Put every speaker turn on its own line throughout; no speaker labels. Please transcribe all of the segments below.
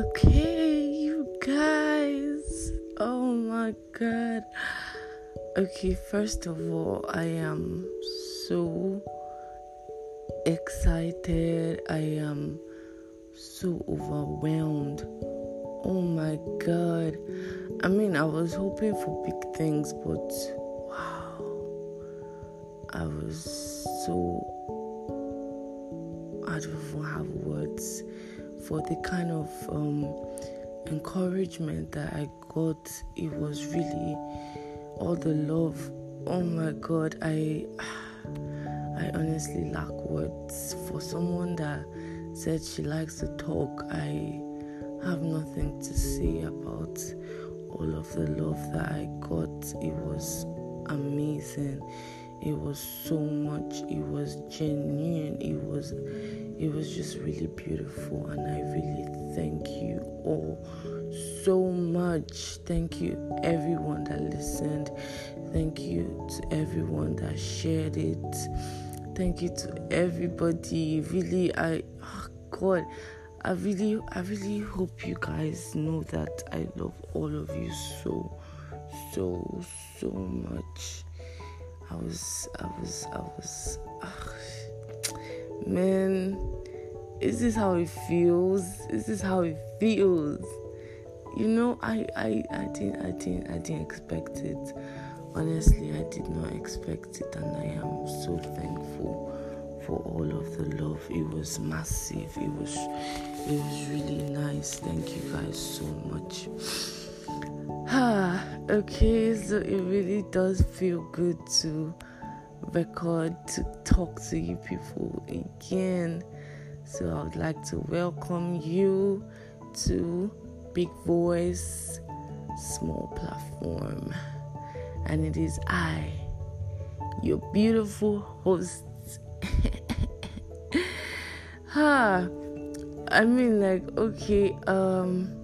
Okay, you guys. Oh my god. Okay, first of all, I am so excited. I am so overwhelmed. Oh my god. I mean, I was hoping for big things, but wow. I was so. I don't even have words for the kind of um, encouragement that I got. It was really all the love. Oh my God, I I honestly lack words for someone that said she likes to talk. I have nothing to say about all of the love that I got. It was amazing. It was so much. It was genuine. It was it was just really beautiful and I really thank you all so much. Thank you everyone that listened. Thank you to everyone that shared it. Thank you to everybody. Really I oh God I really I really hope you guys know that I love all of you so so so much. I was I was I was man, is this how it feels? This is this how it feels? You know, I, I, I didn't, I didn't, I didn't expect it. Honestly, I did not expect it, and I am so thankful for all of the love. It was massive. It was, it was really nice. Thank you guys so much. Ah, okay, so it really does feel good to record to talk to you people again. So I would like to welcome you to Big Voice Small Platform. And it is I, your beautiful host. ah, I mean like okay, um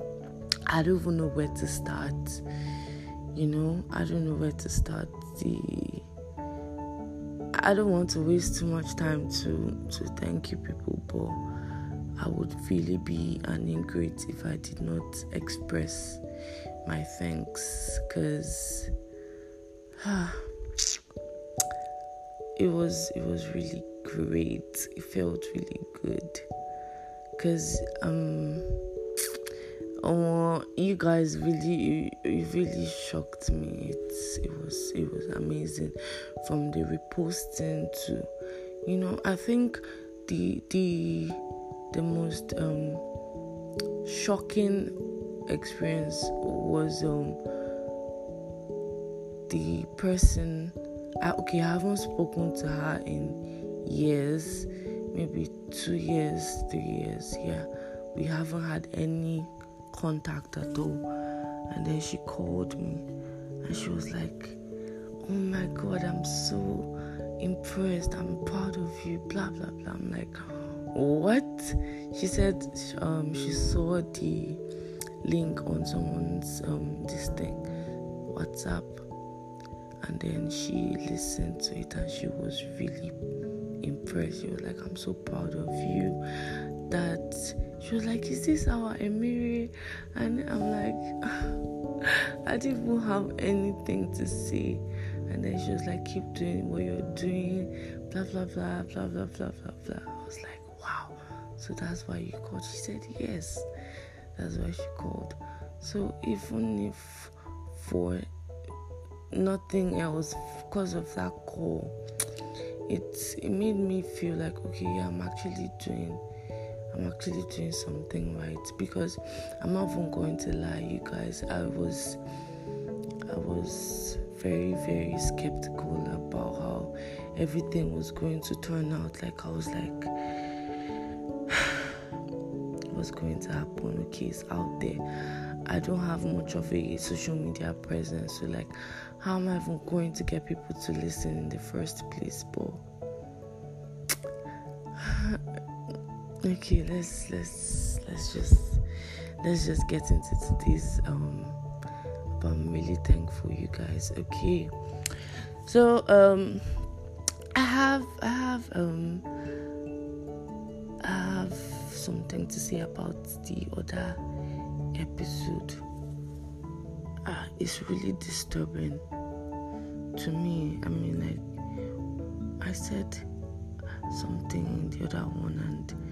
I don't even know where to start. You know, I don't know where to start the I don't want to waste too much time to to thank you people, but I would really be an ingrate if I did not express my thanks because it was it was really great. It felt really good because um oh you guys really you, really shocked me. It's it was it was amazing from the reposting to you know i think the the the most um shocking experience was um the person I, okay i haven't spoken to her in years maybe two years three years yeah. We haven't had any contact at all. And then she called me and she was like, Oh my god, I'm so impressed. I'm proud of you. Blah blah blah. I'm like, What? She said um, she saw the link on someone's um, this thing, WhatsApp. And then she listened to it and she was really impressed. She was like, I'm so proud of you that she was like, Is this our Emiri? And I'm like, I didn't even have anything to say. And then she was like, Keep doing what you're doing, blah, blah, blah, blah, blah, blah, blah, blah. I was like, Wow. So that's why you called. She said, Yes. That's why she called. So even if for nothing else, because of that call, it, it made me feel like, okay, I'm actually doing I'm actually doing something right because I'm not even going to lie, you guys. I was I was very very skeptical about how everything was going to turn out. Like I was like, what's going to happen? Okay, it's out there. I don't have much of a social media presence, so like, how am I even going to get people to listen in the first place? But okay let's let's let's just let's just get into today's um but i'm really thankful you guys. Okay. So um i have i have um i have something to say about the other episode. Uh, is really disturbing to me. I mean, like I said something in the other one, and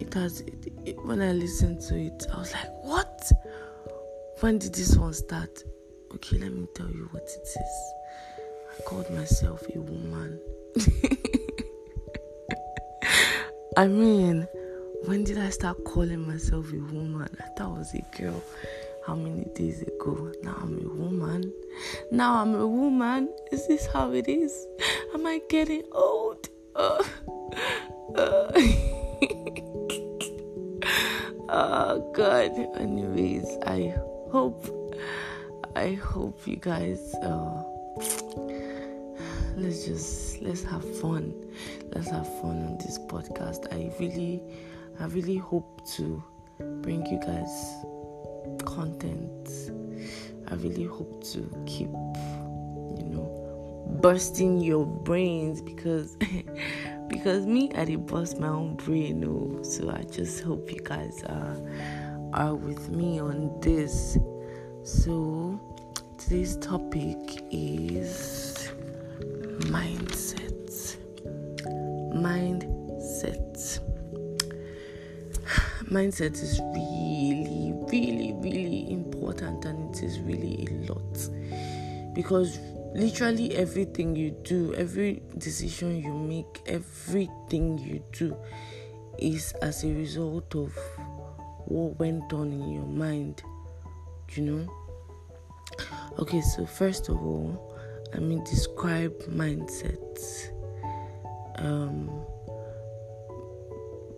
it has. It, it, when I listened to it, I was like, "What? When did this one start?" Okay, let me tell you what it is. I called myself a woman. I mean, when did I start calling myself a woman? I thought I was a girl how many days ago. Now I'm a woman. Now I'm a woman. Is this how it is? Am I getting old? Uh, uh. oh God. Anyways, I hope I hope you guys uh, let's just let's have fun. Let's have fun on this podcast. I really I really hope to bring you guys content. I really hope to keep you know bursting your brains because because me I did bust my own brain oh. so I just hope you guys are are with me on this. So today's topic is mindset. Mindset. Mindset is really, really, really important and it is really a lot because literally everything you do, every decision you make, everything you do is as a result of what went on in your mind, you know. Okay, so first of all, let me describe mindsets. Um,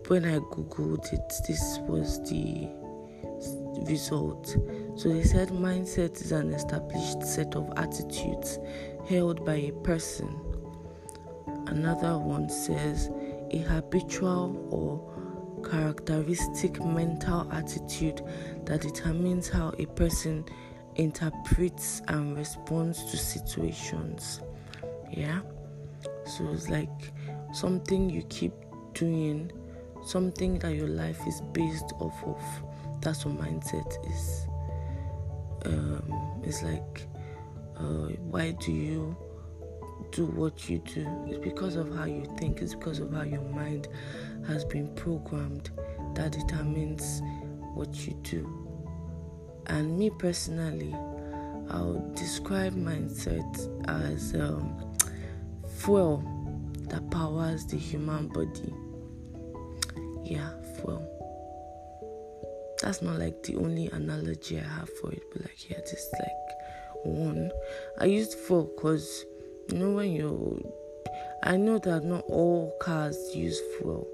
when I googled it, this was the result. So they said mindset is an established set of attitudes held by a person. Another one says a habitual or characteristic mental attitude that determines how a person interprets and responds to situations. Yeah. So it's like something you keep doing, something that your life is based off of. That's what mindset is. Um, it's like, uh, why do you do what you do? It's because of how you think, it's because of how your mind has been programmed that determines what you do. And me personally, I'll describe mindset as um, fuel that powers the human body. Yeah, fuel. That's not like the only analogy I have for it, but like, yeah, just like one. I used fuel because, you know, when you I know that not all cars use fuel,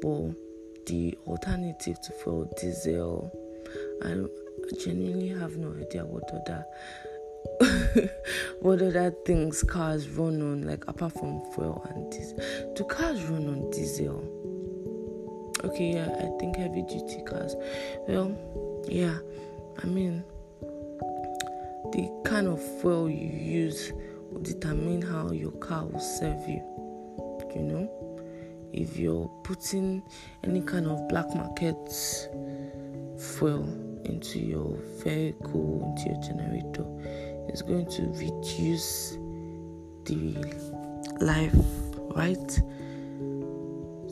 but the alternative to fuel, diesel, I genuinely have no idea what other what other things cars run on, like apart from fuel and diesel. Do cars run on diesel? Okay, yeah, I think heavy duty cars. Well, yeah, I mean, the kind of fuel you use will determine how your car will serve you. You know, if you're putting any kind of black market fuel into your vehicle, into your generator, it's going to reduce the life, right?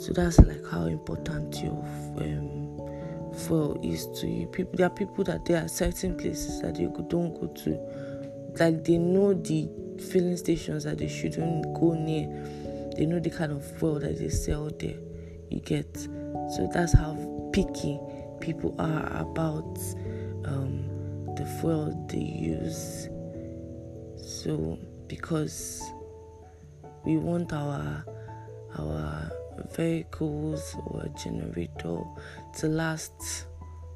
So that's like how important your um, fuel is to you. People, there are people that there are certain places that you don't go to, like they know the filling stations that they shouldn't go near. They know the kind of fuel that they sell there. You get so that's how picky people are about um, the fuel they use. So because we want our our vehicles or generator to last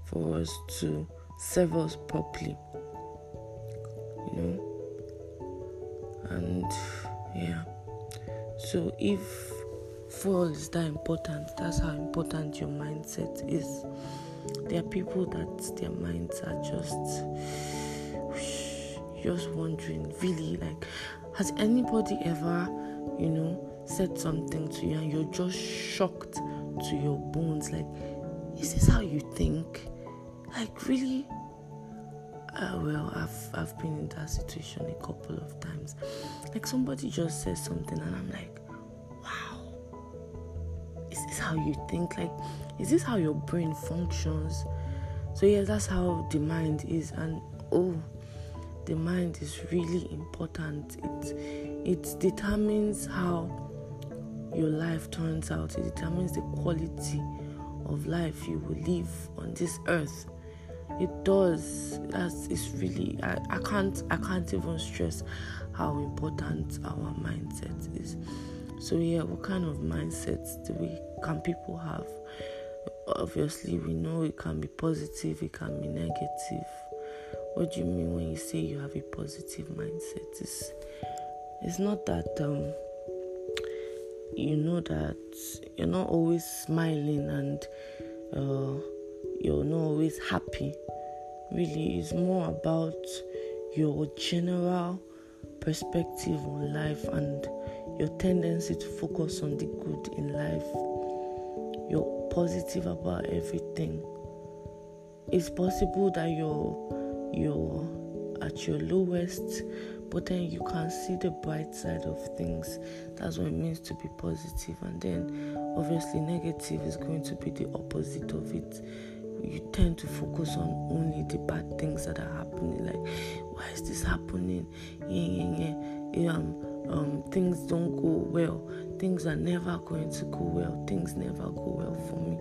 for us to serve us properly. You know? And yeah. So if fuel is that important, that's how important your mindset is there are people that their minds are just just wondering really like has anybody ever you know said something to you and you're just shocked to your bones like is this how you think? Like really? Uh, well I've I've been in that situation a couple of times. Like somebody just says something and I'm like wow is this how you think? Like is this how your brain functions? So yeah that's how the mind is and oh the mind is really important. It it determines how your life turns out it determines the quality of life you will live on this earth. It does. That's it's really I, I can't i can't even stress how important our mindset is. So yeah what kind of mindsets do we can people have? Obviously we know it can be positive it can be negative. What do you mean when you say you have a positive mindset? It's it's not that um you know that you're not always smiling and uh, you're not always happy. Really, it's more about your general perspective on life and your tendency to focus on the good in life. You're positive about everything. It's possible that you're you're at your lowest but then you can see the bright side of things. That's what it means to be positive. And then, obviously, negative is going to be the opposite of it. You tend to focus on only the bad things that are happening. Like, why is this happening? Yeah, yeah, yeah. Um, um, things don't go well. Things are never going to go well. Things never go well for me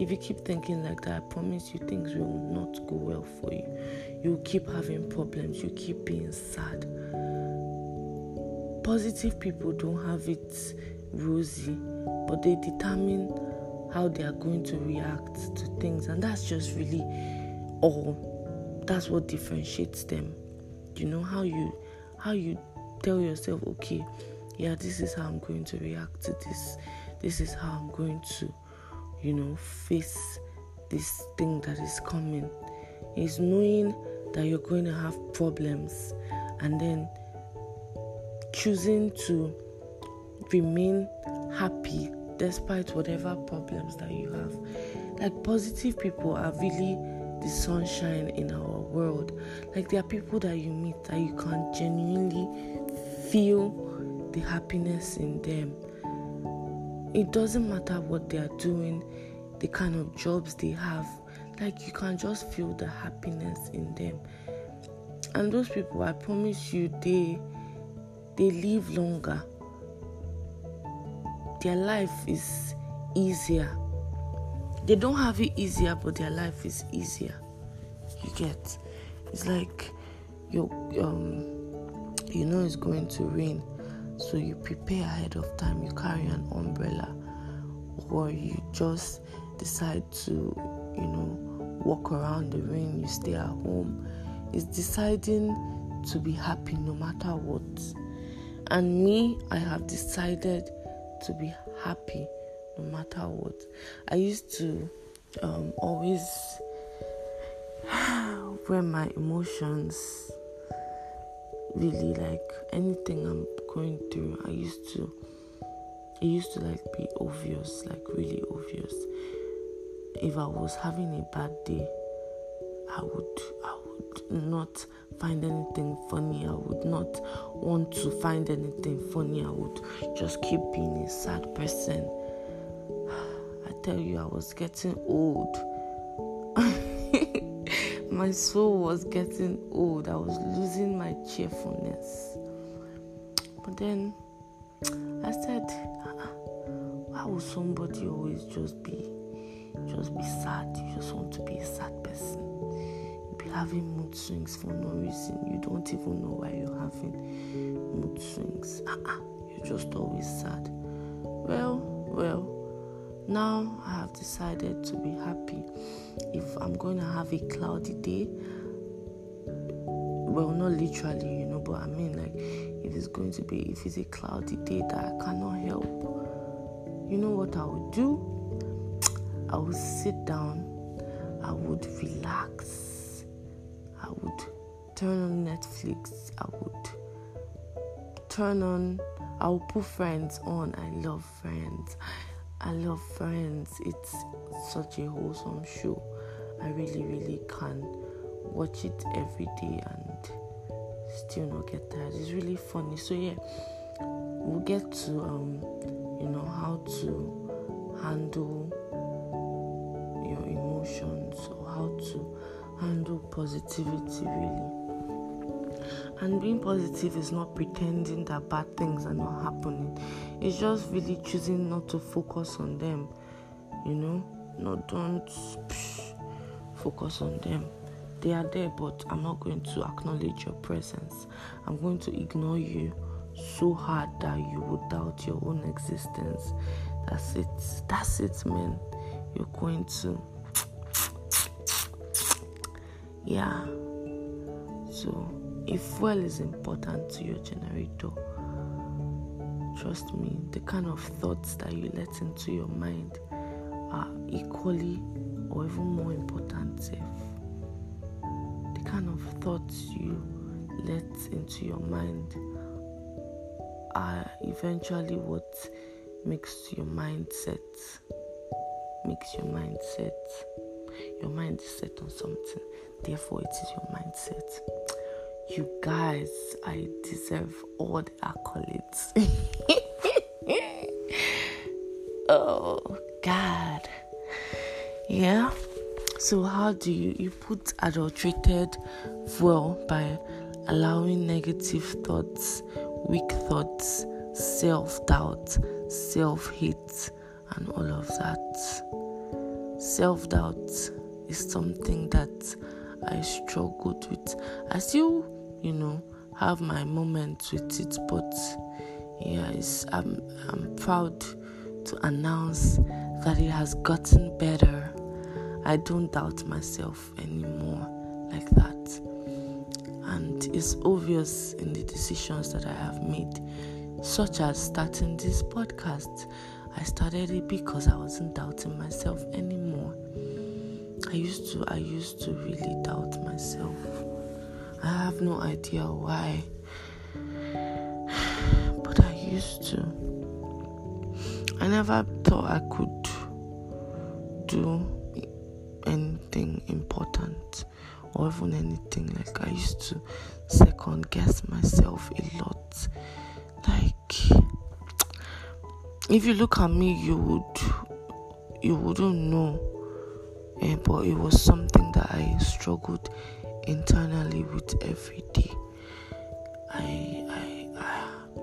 if you keep thinking like that, I promise you things will not go well for you. You keep having problems, you keep being sad. Positive people don't have it rosy, but they determine how they are going to react to things, and that's just really all. That's what differentiates them. You know how you how you tell yourself, okay, yeah, this is how I'm going to react to this. This is how I'm going to you know, face this thing that is coming. Is knowing that you're going to have problems and then choosing to remain happy despite whatever problems that you have. Like positive people are really the sunshine in our world. Like there are people that you meet that you can genuinely feel the happiness in them it doesn't matter what they are doing, the kind of jobs they have. Like you can just feel the happiness in them. And those people, I promise you, they they live longer. Their life is easier. They don't have it easier, but their life is easier. You get? It's like you um you know it's going to rain so you prepare ahead of time, you carry an umbrella, or you just decide to, you know, walk around the rain, you stay at home. It's deciding to be happy no matter what. And me, I have decided to be happy no matter what. I used to um, always wear my emotions really like anything I'm going through. I used to, it used to like be obvious, like really obvious. If I was having a bad day, I would, I would not find anything funny. I would not want to find anything funny. I would just keep being a sad person. I tell you, I was getting old. my soul was getting old. I was losing my cheerfulness. But then I said, ah, ah, why would somebody always just be just be sad? You just want to be a sad person. You be having mood swings for no reason. You don't even know why you're having mood swings. Uh-uh. You're just always sad. Well, well, now I have decided to be happy. If I'm going to have a cloudy day, well, not literally, you know, but I mean, like, if it's going to be, if it's a cloudy day that I cannot help, you know what I would do? I would sit down, I would relax, I would turn on Netflix, I would turn on, I would put friends on. I love friends. I love Friends. It's such a wholesome show. I really, really can watch it every day and still not get tired. It's really funny. So yeah, we'll get to um, you know how to handle emotions or how to handle positivity really. And being positive is not pretending that bad things are not happening. It's just really choosing not to focus on them. You know, no, don't psh, focus on them. They are there, but I'm not going to acknowledge your presence. I'm going to ignore you so hard that you would doubt your own existence. That's it. That's it, man. You're going to. Yeah. So, if fuel is important to your generator, trust me, the kind of thoughts that you let into your mind are equally or even more important if the kind of thoughts you let into your mind are eventually what makes your mindset makes your mindset your mind is set on something therefore it is your mindset. You guys i deserve all the accolades. Oh god. Yeah? So how do you you put adulterated fuel by allowing negative thoughts weak thoughts self-doubt self-hate and all of that? Self-doubt is something that i struggled with i still you know have my moments with it but yeah i'm i'm proud to announce that it has gotten better. I don't doubt myself anymore like that. And it's obvious in the decisions that I have made, such as starting this podcast. I started it because I wasn't doubting myself anymore. I used to I used to really doubt myself. I have no idea why. But I used to. I never thought I could do anything important or even anything. Like I used to second guess myself a lot. Like if you look at me, you would you wouldn't know. Eh, but it was something that I struggled internally with every day. I I, I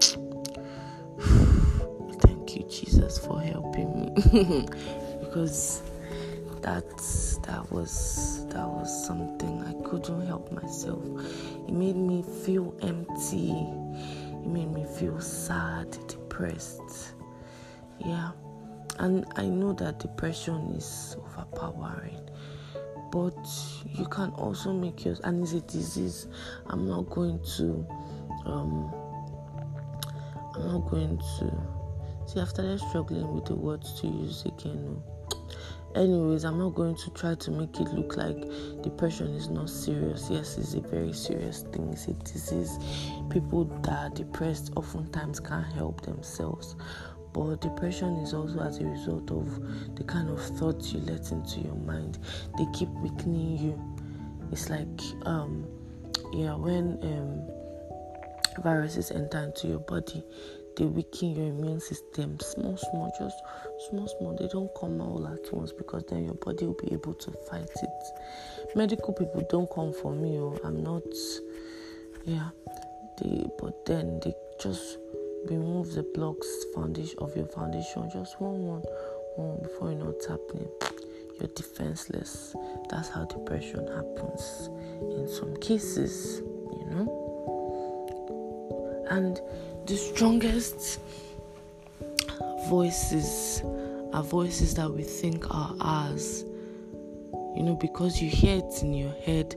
thank you Jesus for helping me because that that was that was something I couldn't help myself. It made me feel empty. It made me feel sad, depressed. Yeah. And I know that depression is overpowering. But you can also make yours and it's a disease. I'm not going to um I'm not going to See, after struggling with the words to use again. Anyways, I'm not going to try to make it look like depression is not serious. Yes, it's a very serious thing. It's a disease. People that are depressed oftentimes can't help themselves. But depression is also as a result of the kind of thoughts you let into your mind. They keep weakening you. It's like, um, yeah, when um, viruses enter into your body, they weaken your immune system small small just small small they don't come all at once because then your body will be able to fight it medical people don't come for me oh i'm not yeah they but then they just remove the blocks foundation of your foundation just one one one before you know what's happening. You're defenseless. That's how depression happens in some cases you know? And the strongest voices are voices that we think are ours. You know, because you hear it in your head,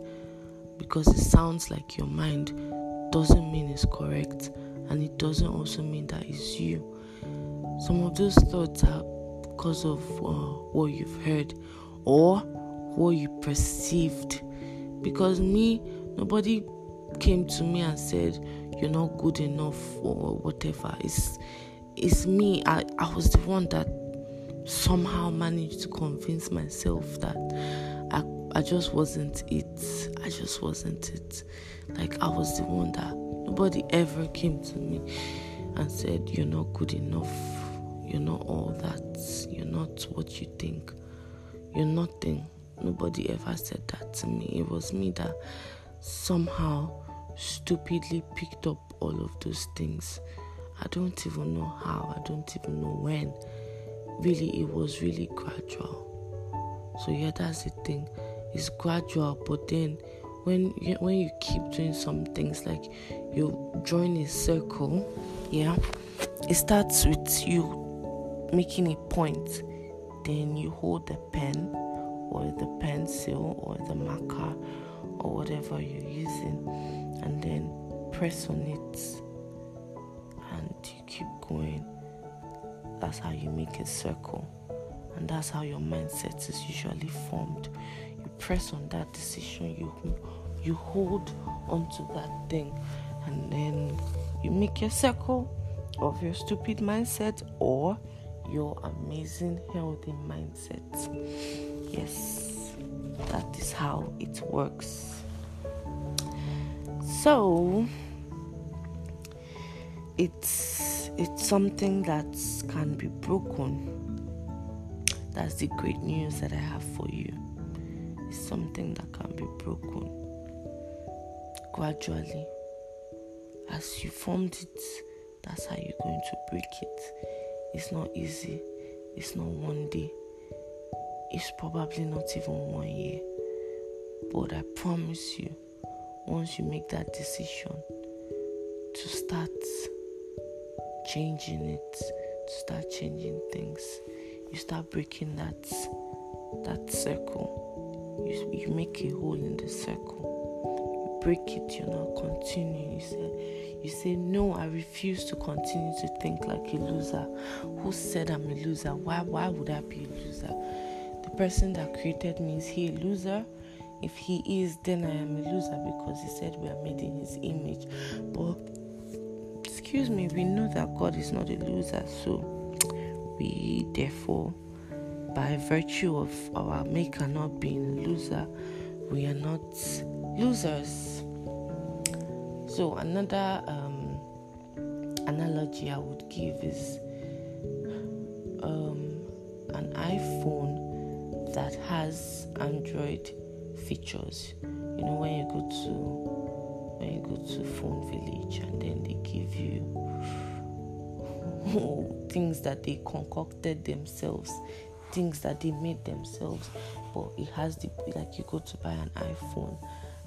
because it sounds like your mind, doesn't mean it's correct, and it doesn't also mean that it's you. Some of those thoughts are because of uh, what you've heard or what you perceived. Because me, nobody came to me and said, you're not good enough or whatever. It's it's me. I, I was the one that somehow managed to convince myself that I I just wasn't it. I just wasn't it. Like I was the one that nobody ever came to me and said, You're not good enough. You're not all that. You're not what you think. You're nothing. Nobody ever said that to me. It was me that somehow stupidly picked up all of those things. I don't even know how, I don't even know when. Really, it was really gradual. So, yeah, that's the thing. It's gradual, but then when you, when you keep doing some things like you join a circle, yeah, it starts with you making a point. Then you hold the pen or the pencil or the marker or whatever you're using and then press on it and you keep going. That's how you make a circle, and that's how your mindset is usually formed. Press on that decision, you you hold onto that thing, and then you make your circle of your stupid mindset or your amazing healthy mindset. Yes, that is how it works. So it's it's something that can be broken. That's the great news that I have for you. It's something that can be broken gradually. As you formed it, that's how you're going to break it. It's not easy. It's not one day. It's probably not even one year. But I promise you, once you make that decision to start changing it, to start changing things, you start breaking that that circle. You, you make a hole in the circle. You break it, you're not continuing. You say, you say, No, I refuse to continue to think like a loser. Who said I'm a loser? Why why would I be a loser? The person that created me is he a loser? If he is, then I am a loser because he said we are made in his image. But excuse me, we know that God is not a loser, so we therefore, by virtue of our maker not being a loser, we are not losers. So another um, analogy I would give is um, an iPhone that has Android features. You know, when you go to when you go to Phone Village and then they give you things that they concocted themselves, things that they made themselves, but it has the like you go to buy an iPhone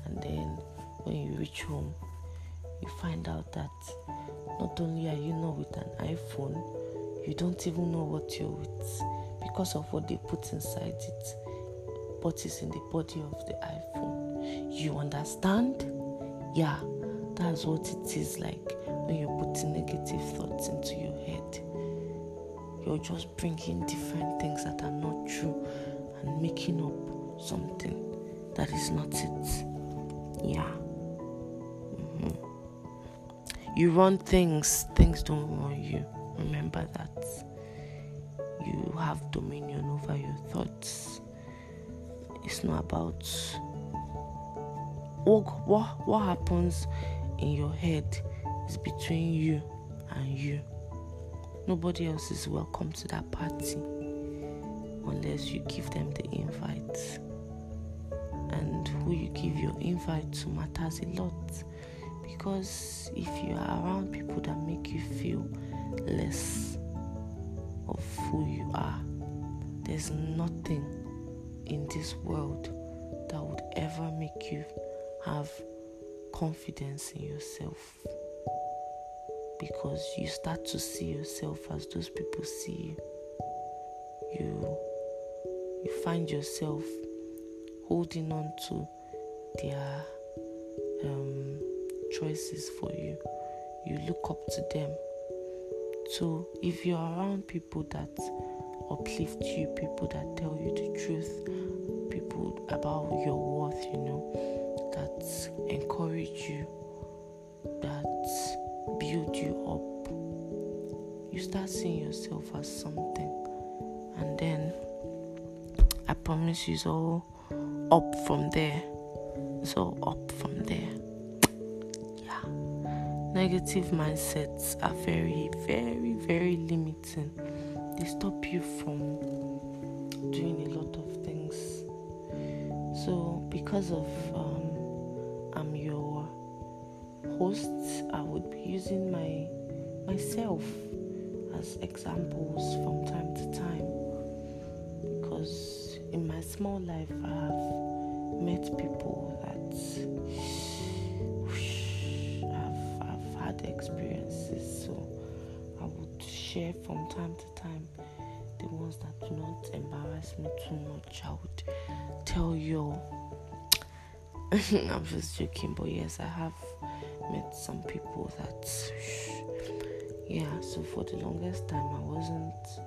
and then when you reach home you find out that not only are you not with an iPhone, you don't even know what you're with because of what they put inside it what is in the body of the iPhone. You understand? Yeah, that's what it is like when you're putting negative thoughts into your head. You're just bringing different things that are not true and making up something that is not it. Yeah. Mm-hmm. You run things, things don't run you. Remember that. You have dominion over your thoughts it's not about what, what, what happens in your head is between you and you. Nobody else is welcome to that party unless you give them the invite. And who you give your invite to matters a lot because if you are around people that make you feel less of who you are, there's nothing in this world that would ever make you have confidence in yourself because you start to see yourself as those people see you. You you find yourself holding on to their um, choices for you. You look up to them. So if you're around people that uplift you, people that tell you the truth, people about your worth, you know, that encourage you, that build you up. You start seeing yourself as something, and then I promise you, it's all up from there. So up from there. Yeah. Negative mindsets are very, very, very limiting. They stop you from doing a lot of things. So because of um, using my myself as examples from time to time. Because in my small life I have met people that I've, I've had experiences. So I would share from time to time the ones that do not embarrass me too much. I would tell you I'm just joking but yes I have met some people that yeah so for the longest time i wasn't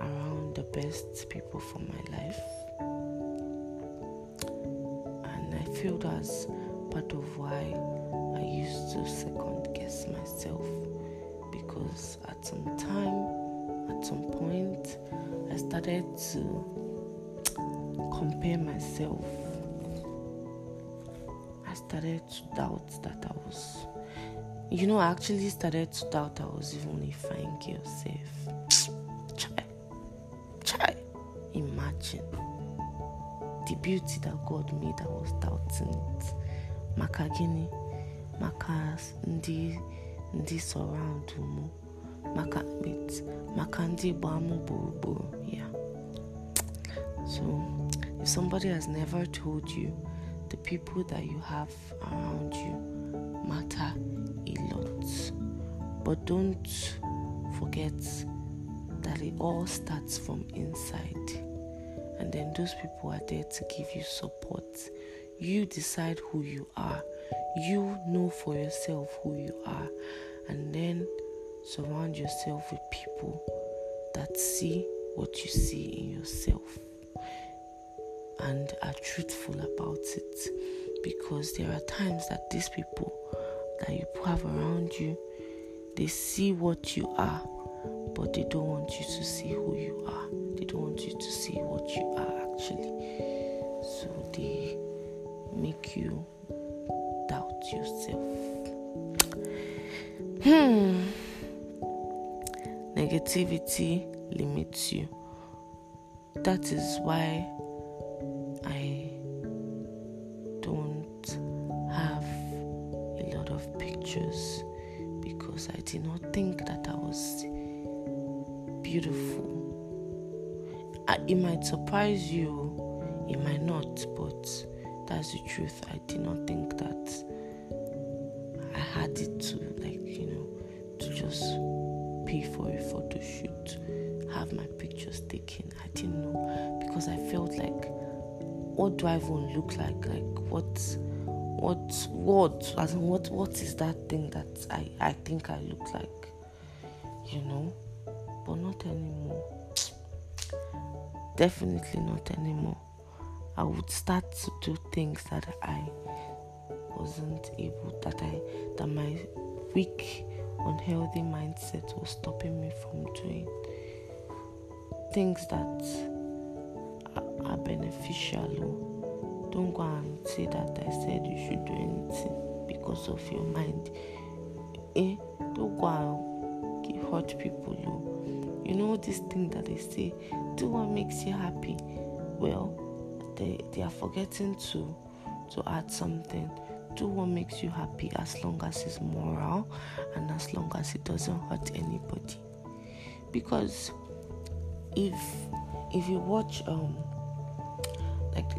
around the best people for my life. And i feel that's part of why i used to second guess myself because at some time at some point i started to compare myself started to doubt that i was you know, I actually started to doubt I was even a fine girl safe. Imagine the beauty that God made, I was doubting it. Maka gini, maka ndi ndi surround mu, maka mit, maka ndi bamu buru yeah. So, if somebody has never told you, the people that you have around you matter a lot. But don't forget that it all starts from inside. And then those people are there to give you support. You decide who you are. You know for yourself who you are. And then surround yourself with people that see what you see in yourself and are truthful about it because there are times that these people that you have around you, they see what you are, but they don't want you to see who you are. They don't want you to see what you are actually. So they make you doubt yourself. Hmm. Negativity limits you. That is why surprise you, it might not, but that's the truth. I did not think that I had it to, like, you know, to just pay for a photo shoot, have my pictures taken. I didn't know because I felt like, what do I even look like? Like, what what what as in what what is that thing that I, I think I look like? You know? But not anymore. Definitely not anymore. I would start to do things that I wasn't able that I that my weak, unhealthy mindset was stopping me from doing. Things that are, are beneficial don't go and say that I said you should do anything because of your mind. Eh? Don't go and hurt people. You, know this thing that they say, do what makes you happy. Well, they they are forgetting to to add something. Do what makes you happy as long as it's moral and as long as it doesn't hurt anybody. Because if if you watch um like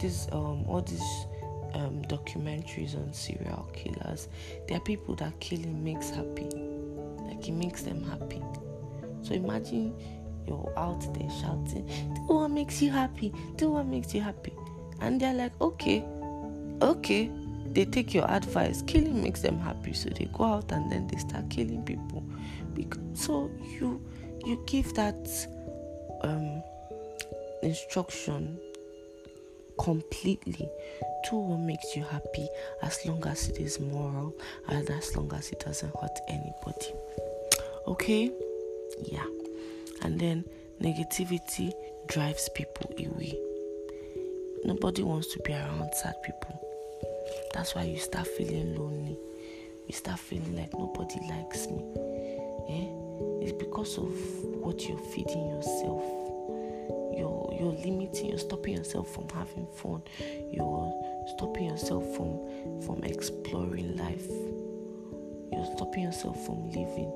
this um all these um documentaries on serial killers, there are people that killing makes happy. Like it makes them happy. So imagine you're out there shouting, Do what makes you happy, do what makes you happy. And they're like, Okay, okay. They take your advice. Killing makes them happy, so they go out and then they start killing people. Because, so you you give that um, instruction completely do what makes you happy as long as it is moral and as long as it doesn't hurt anybody. Okay? Yeah. And then negativity drives people away. nobody wants to be around sad people. That's why you start feeling lonely. You start feeling like nobody likes me. Eh? It's because of what you're feeding yourself. You're you're limiting, you're stopping yourself from having fun. You're stopping yourself from from exploring life. You're stopping yourself from living.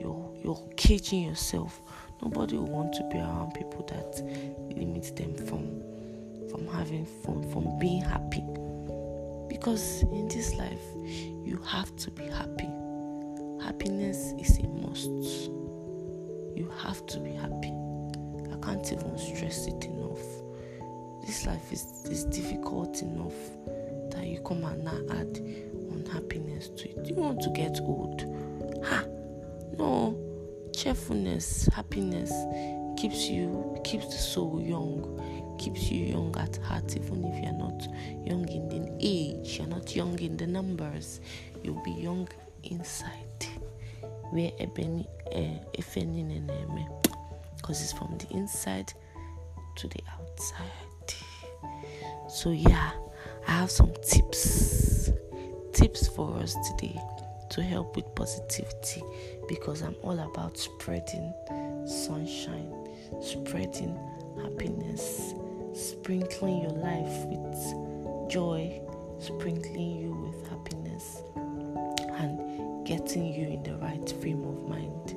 You're you're caging yourself. Nobody will want to be around people that limit them from from having fun, from being happy. Because in this life, you have to be happy. Happiness is a must. You have to be happy. I can't even stress it enough. This life is, is difficult enough that you come and now add unhappiness to it. You want to get old? Ha! No. Cheerfulness, happiness keeps you keeps the soul young keeps you young at heart, even if you're not young in the age, you're not young in the numbers, you'll be young inside. Where eh, because it's from the inside to the outside. So yeah, I have some tips, tips for us today to help with positivity because I'm all about spreading sunshine, spreading happiness, sprinkling your life with joy, sprinkling you with happiness, and getting you in the right frame of mind.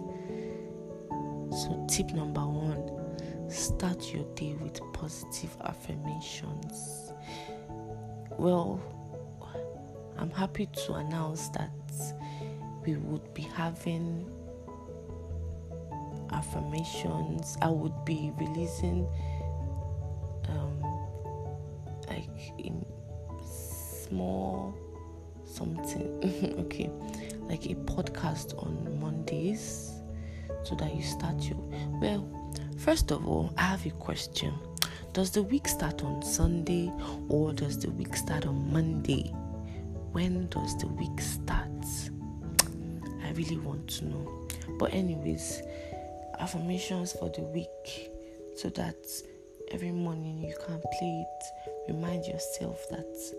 So, tip number one start your day with positive affirmations. Well, I'm happy to announce that we would be having affirmations. I would be releasing um, like in small something okay like a podcast on mondays so that you start your well first of all i have a question does the week start on sunday or does the week start on monday when does the week start really want to know but anyways affirmations for the week so that every morning you can play it remind yourself that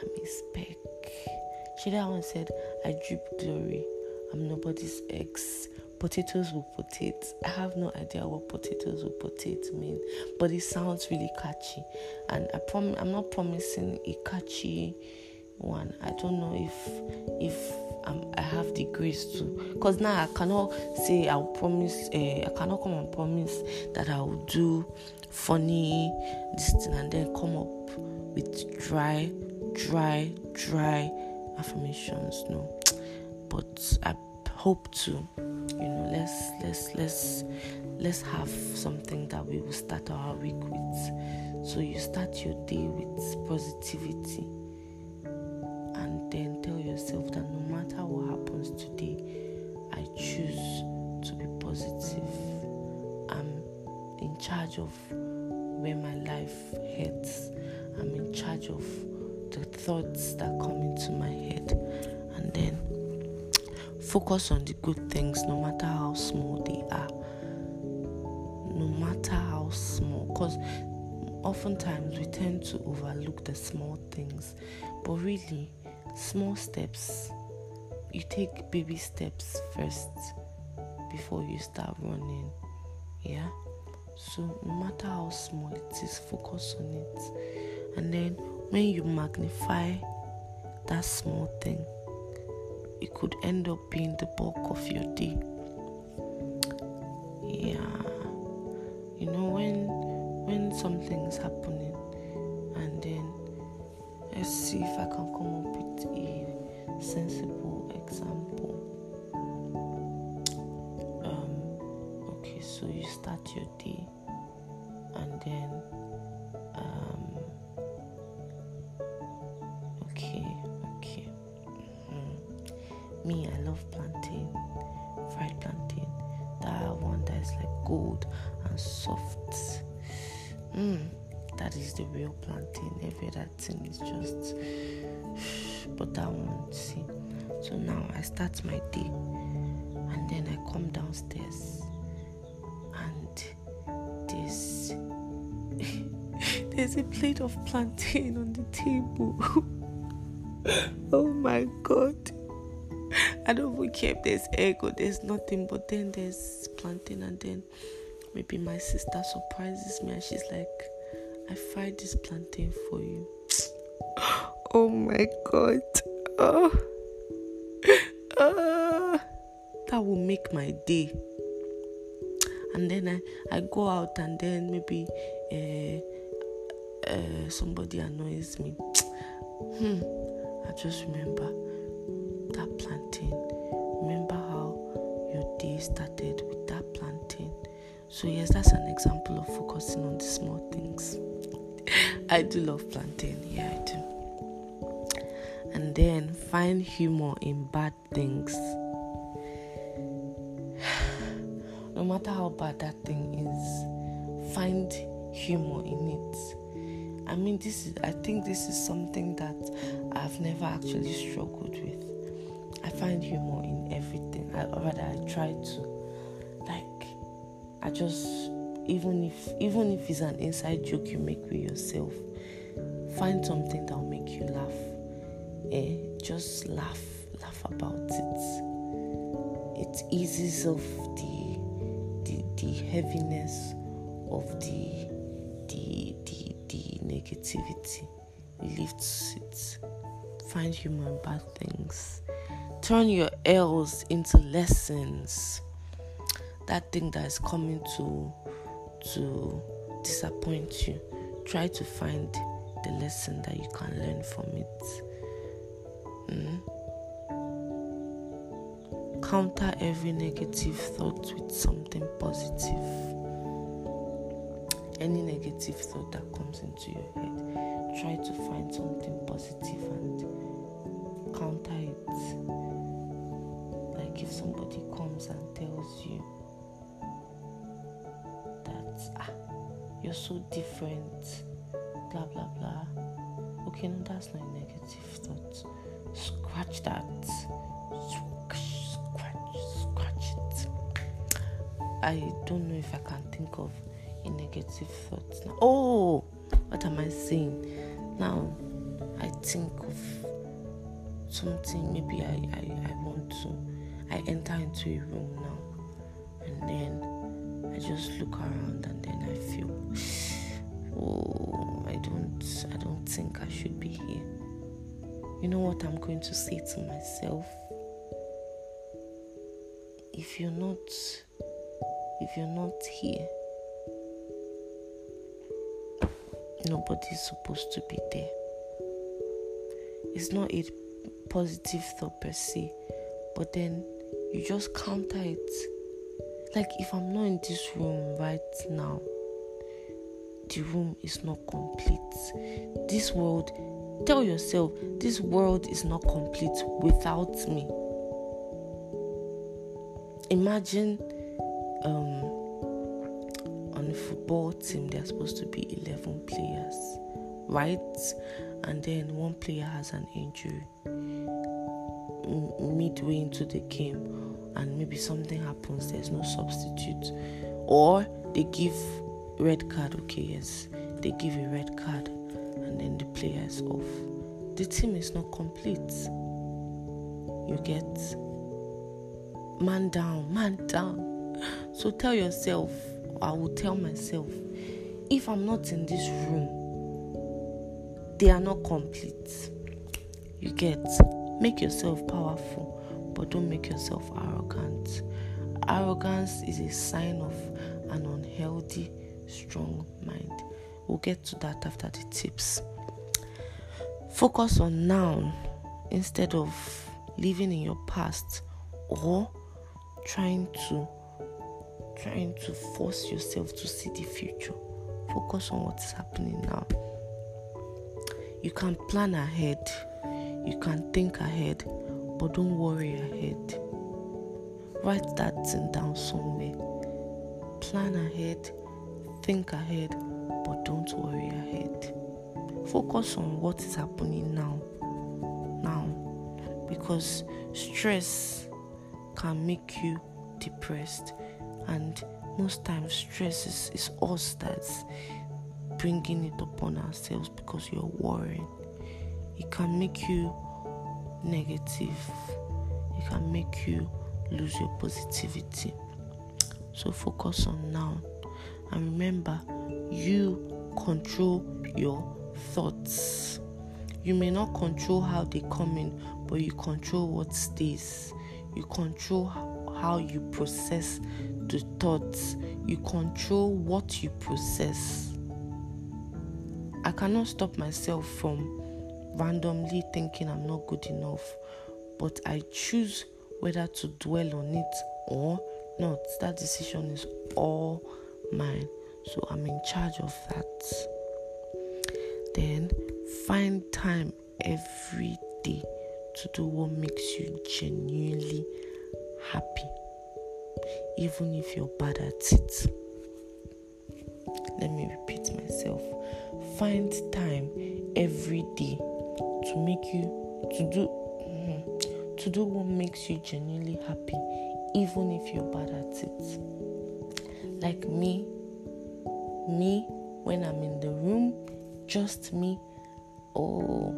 I'm a speck. Shida once said, I drip glory. I'm nobody's ex. Potatoes will potate. I have no idea what potatoes will potate mean, but it sounds really catchy. And I prom- I'm not promising a catchy one. I don't know if if um, I have the grace to, because now I cannot say I'll promise. Uh, I cannot come and promise that I will do funny this thing and then come up with dry, dry, dry affirmations. No, but I hope to, you know, let's let's let's let's have something that we will start our week with. So you start your day with positivity and then tell yourself that no matter what happens today, I choose to be positive. I'm in charge of where my life heads. I'm in charge of the thoughts that come into my head. And then focus on the good things, no matter how small they are. No matter how small. Because oftentimes we tend to overlook the small things. But really, small steps, you take baby steps first before you start running. Yeah? So, no matter how small it is, focus on it. And then, when you magnify that small thing, it could end up being the bulk of your day. Yeah, you know when when something's happening, and then let's see if I can come up with a sensible example. Um, okay, so you start your day and then um, okay okay mm-hmm. me i love plantain fried plantain that one that is like gold and soft mm, that is the real plantain every other thing is just but that one see so now i start my day and then i come downstairs and this there's a plate of plantain on the table. oh my god. I don't even care if there's egg or there's nothing, but then there's plantain, and then maybe my sister surprises me and she's like, I fried this plantain for you. oh my god. Oh. Uh, that will make my day. And then I, I go out and then maybe uh, uh, somebody annoys me. hmm. I just remember that plantain. Remember how your day started with that plantain. So, yes, that's an example of focusing on the small things. I do love plantain, yeah, I do. And then find humor in bad things. no matter how bad that thing is, find humor in it. I mean, this is, I think this is something that I've never actually struggled with. I find humor in everything. I, rather, I try to. I just, even if, even if it's an inside joke you make with yourself, find something that will make you laugh. Eh? Just laugh, laugh about it. It eases off the, the, the heaviness of the, the, the, the negativity. Lifts it. Find humor in bad things turn your L's into lessons. That thing that is coming to to disappoint you, try to find the lesson that you can learn from it. Mm? Counter every negative thought with something positive. Any negative thought that comes into your head, try to find something positive and counter it Like if somebody comes and tells you ah, you're so different, blah blah blah. Okay, no, that's not a negative thought. Scratch that. Scratch, scratch it. I don't know if I can think of a negative thought. Oh, what am I saying? Now I think of something maybe I, I, I want to I enter into a room now and then just look around and then I feel oh I don't I don't think I should be here. You know what I'm going to say to myself? If you're not if you're not here nobody's supposed to be there. It's not a positive thought per se, but then you just counter it. Like if I'm not in this room right now, the room is not complete. This world, tell yourself, this world is not complete without me. Imagine um, on a football team, there are supposed to be 11 players, right? And then one player has an injury midway into the game and maybe something happens, there's no substitute, or they give red card. Okay, yes, they give a red card, and then the player is off. The team is not complete. You get man down, man down. So tell yourself, I will tell myself, if I'm not in this room, they are not complete. You get Make yourself powerful, but don't make yourself arrogant. Arrogance is a sign of an unhealthy, strong mind. We'll get to that after the tips. Focus on now instead of living in your past or trying to trying to force yourself to see the future. Focus on what's happening now. You can plan ahead you can think ahead, but don't worry ahead. Write that thing down somewhere. Plan ahead, think ahead, but don't worry ahead. Focus on what is happening now. Now. Because stress can make you depressed, and most times, stress is, is us that's bringing it upon ourselves because you're worrying. It can make you negative, it can make you lose your positivity. So focus on now. And remember, you control your thoughts. You may not control how they come in, but you control what stays. You control how you process the thoughts. You control what you process. I cannot stop myself from randomly thinking I'm not good enough, but I choose whether to dwell on it or not. That decision is all mine. So I'm in charge of that. Then find time every day to do what makes you genuinely happy, even if you're bad at it. Let me repeat myself. Find time every day to make you to do mm-hmm, to do what makes you genuinely happy, even if you're bad at it. Like me, me when I'm in the room, just me. Oh,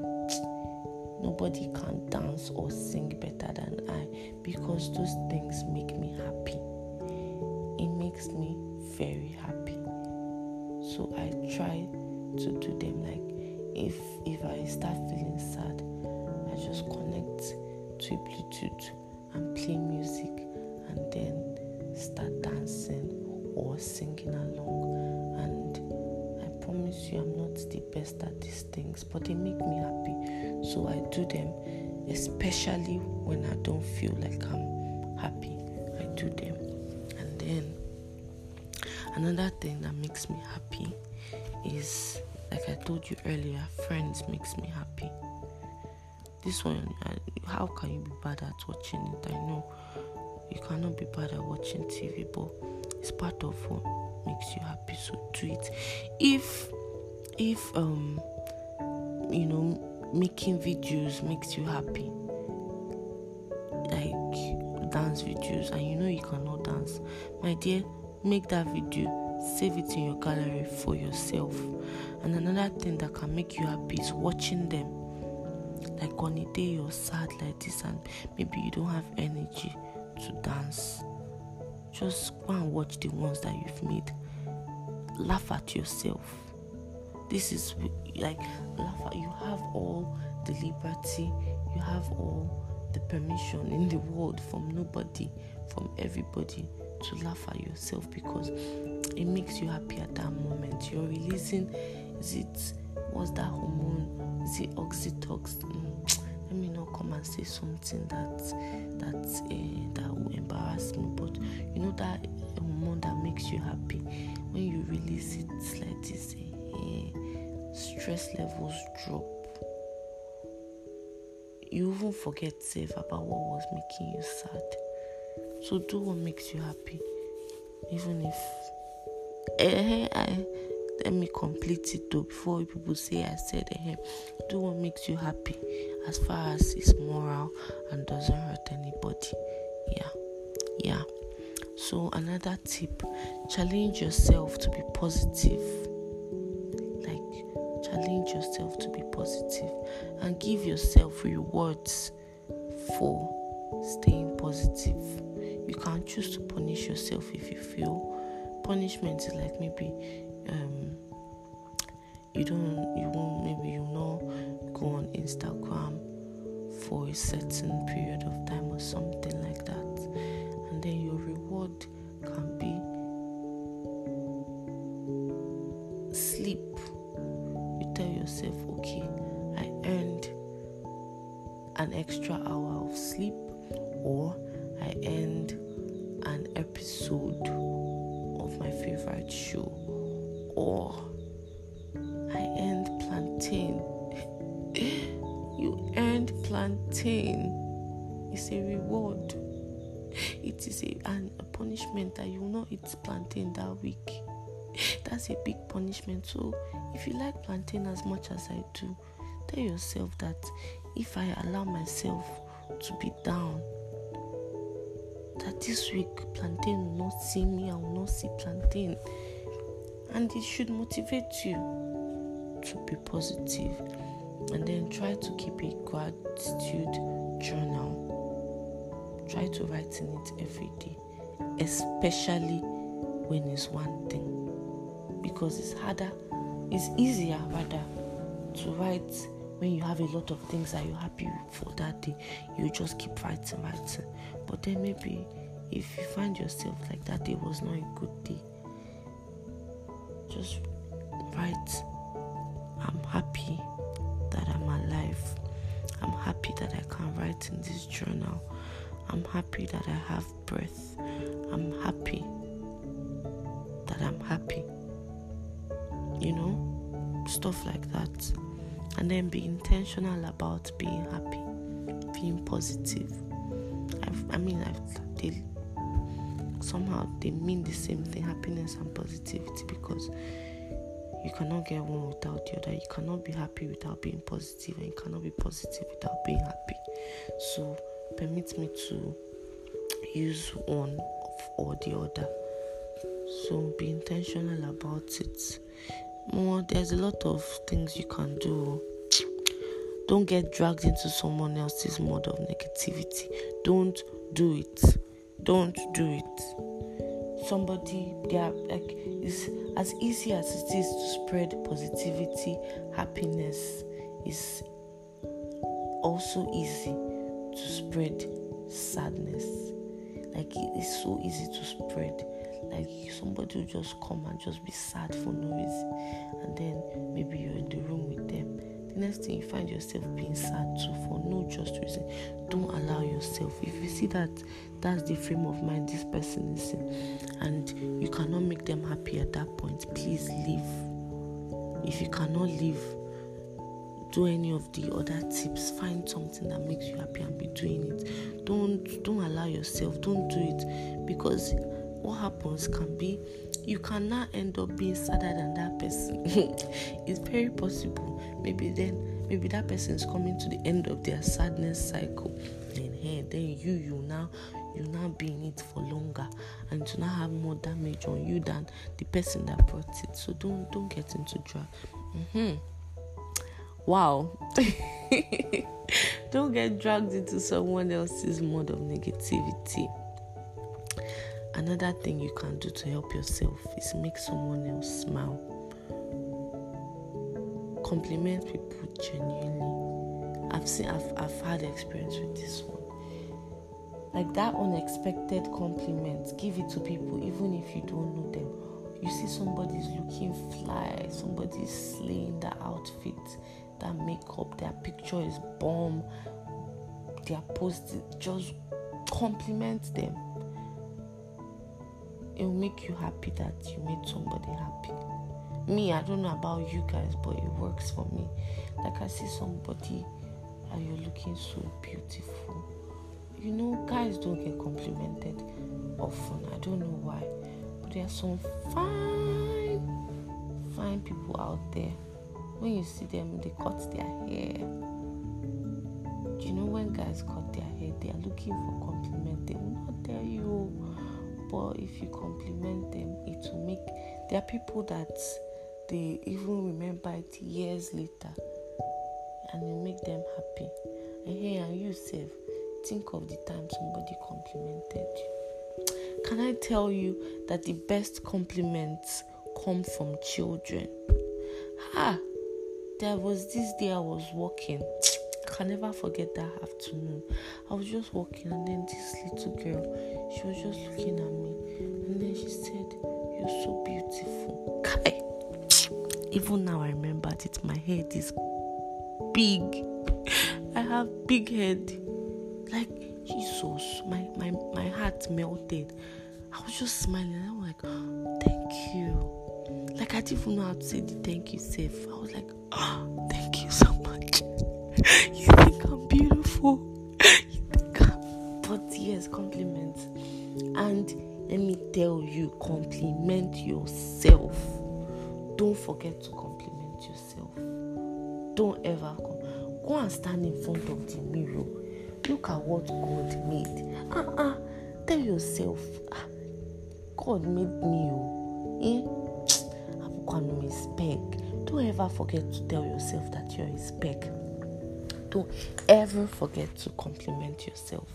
nobody can dance or sing better than I because those things make me happy. It makes me very happy. So I try to do them like if if I start feeling sad, I just connect to Bluetooth and play music and then start dancing or singing along. And I promise you, I'm not the best at these things, but they make me happy. So I do them, especially when I don't feel like I'm happy. I do them. And then another thing that makes me happy is like I told you earlier, friends makes me happy. This one, how can you be bad at watching it? I know you cannot be bad at watching TV, but it's part of what makes you happy. So do it. If if um you know making videos makes you happy, like dance videos, and you know you cannot dance, my dear, make that video. Save it in your gallery for yourself. And another thing that can make you happy is watching them. Like on a day you're sad like this, and maybe you don't have energy to dance just go and watch the ones that you've made. Laugh at yourself. This is like laugh at you have all the liberty, you have all the permission in the world from nobody, from everybody to laugh at yourself because it makes you happy at that moment. You're releasing is it what's that hormone? Is it oxytocin? Mm let me not come and say something that that uh, that will embarrass me but you know that hormone that makes you happy when you release it like this uh, stress levels drop you even forget safe about what was making you sad so do what makes you happy even if eh, I, let me complete it though before people say I said eh, do what makes you happy as far as it's moral and doesn't hurt anybody. Yeah, yeah. So, another tip challenge yourself to be positive. Like, challenge yourself to be positive and give yourself rewards for staying positive. You can choose to punish yourself if you feel punishment is like maybe um, you don't you won't maybe you know go on Instagram for a certain period of time or something like that. And then your reward can be punishment. So, if you like plantain as much as I do, tell yourself that if I allow myself to be down, that this week plantain will not see me, I will not see plantain And it should motivate you to be positive. And then try to keep a gratitude journal. Try to write in it every day, especially when it's one thing. Because it's harder, it's easier rather to write when you have a lot of things that you're happy for that day. You just keep writing, writing. But then maybe if you find yourself like that day was not a good day, just write, I'm happy that I'm alive. I'm happy that I can write in this journal. I'm happy that I have breath. I'm happy that I'm happy. You know, stuff like that. And then be intentional about being happy, being positive. I've, I mean, I've, they, somehow they mean the same thing happiness and positivity because you cannot get one without the other. You cannot be happy without being positive, and you cannot be positive without being happy. So, permit me to use one or the other. So, be intentional about it. More, there's a lot of things you can do. Don't get dragged into someone else's mode of negativity. Don't do it. Don't do it. Somebody, they are like, it's as easy as it is to spread positivity, happiness is also easy to spread sadness. Like it is so easy to spread. Like somebody will just come and just be sad for no reason, and then maybe you're in the room with them. The next thing you find yourself being sad too for no just reason. Don't allow yourself. If you see that that's the frame of mind this person is in, and you cannot make them happy at that point, please leave. If you cannot leave, do any of the other tips find something that makes you happy and be doing it don't don't allow yourself don't do it because what happens can be you cannot end up being sadder than that person. It's very possible. Maybe then maybe that person is coming to the end of their sadness cycle. And hey, then you you now you now be in it for longer and to now have more damage on you than the person that brought it. So don't don't get into drag. Mm-hmm. wow. Don't get dragged into someone else's mode of negativity another thing you can do to help yourself is make someone else smile. Compliment people genuinely. I've seen i've, I've had experience with this one. Like that unexpected compliment give it to people even if you don't know them. You see somebody's looking fly somebody's slaying the outfit that makeup their picture is bomb their post just compliment them it will make you happy that you made somebody happy. Me i don't know about you guys but it works for me. Like i see somebody and you're looking so beautiful. You know guys don't get complimented often. I don't know why. But there are some fine fine people out there. When you see them they cut their hair. Do you know when guys cut their hair they are looking for compliment? They will not tell you oh, but if you compliment them it will make there are people that they even remember it years later and it make them happy. And hey and you self think of the time somebody complimented you. Can i tell you that the best compliments come from children? Ah there was this day i was walking can never forget that afternoon. I was just walking, and then this little girl, she was just looking at me, and then she said, "You're so beautiful." Kai. Even now, I remembered it. My head is big. I have big head. Like Jesus, my my my heart melted. I was just smiling. And I'm like, "Thank you." Like I didn't even know how to say the thank you, safe. I was like, "Oh, thank But yes, compliments. And let me tell you, compliment yourself. Don't forget to compliment yourself. Don't ever. Go and stand in front of the mirror. Look at what God made. Uh-uh. Tell yourself, ah, God made me. Eh? ever forget to tell yourself that you're a speck. Don't ever forget to compliment yourself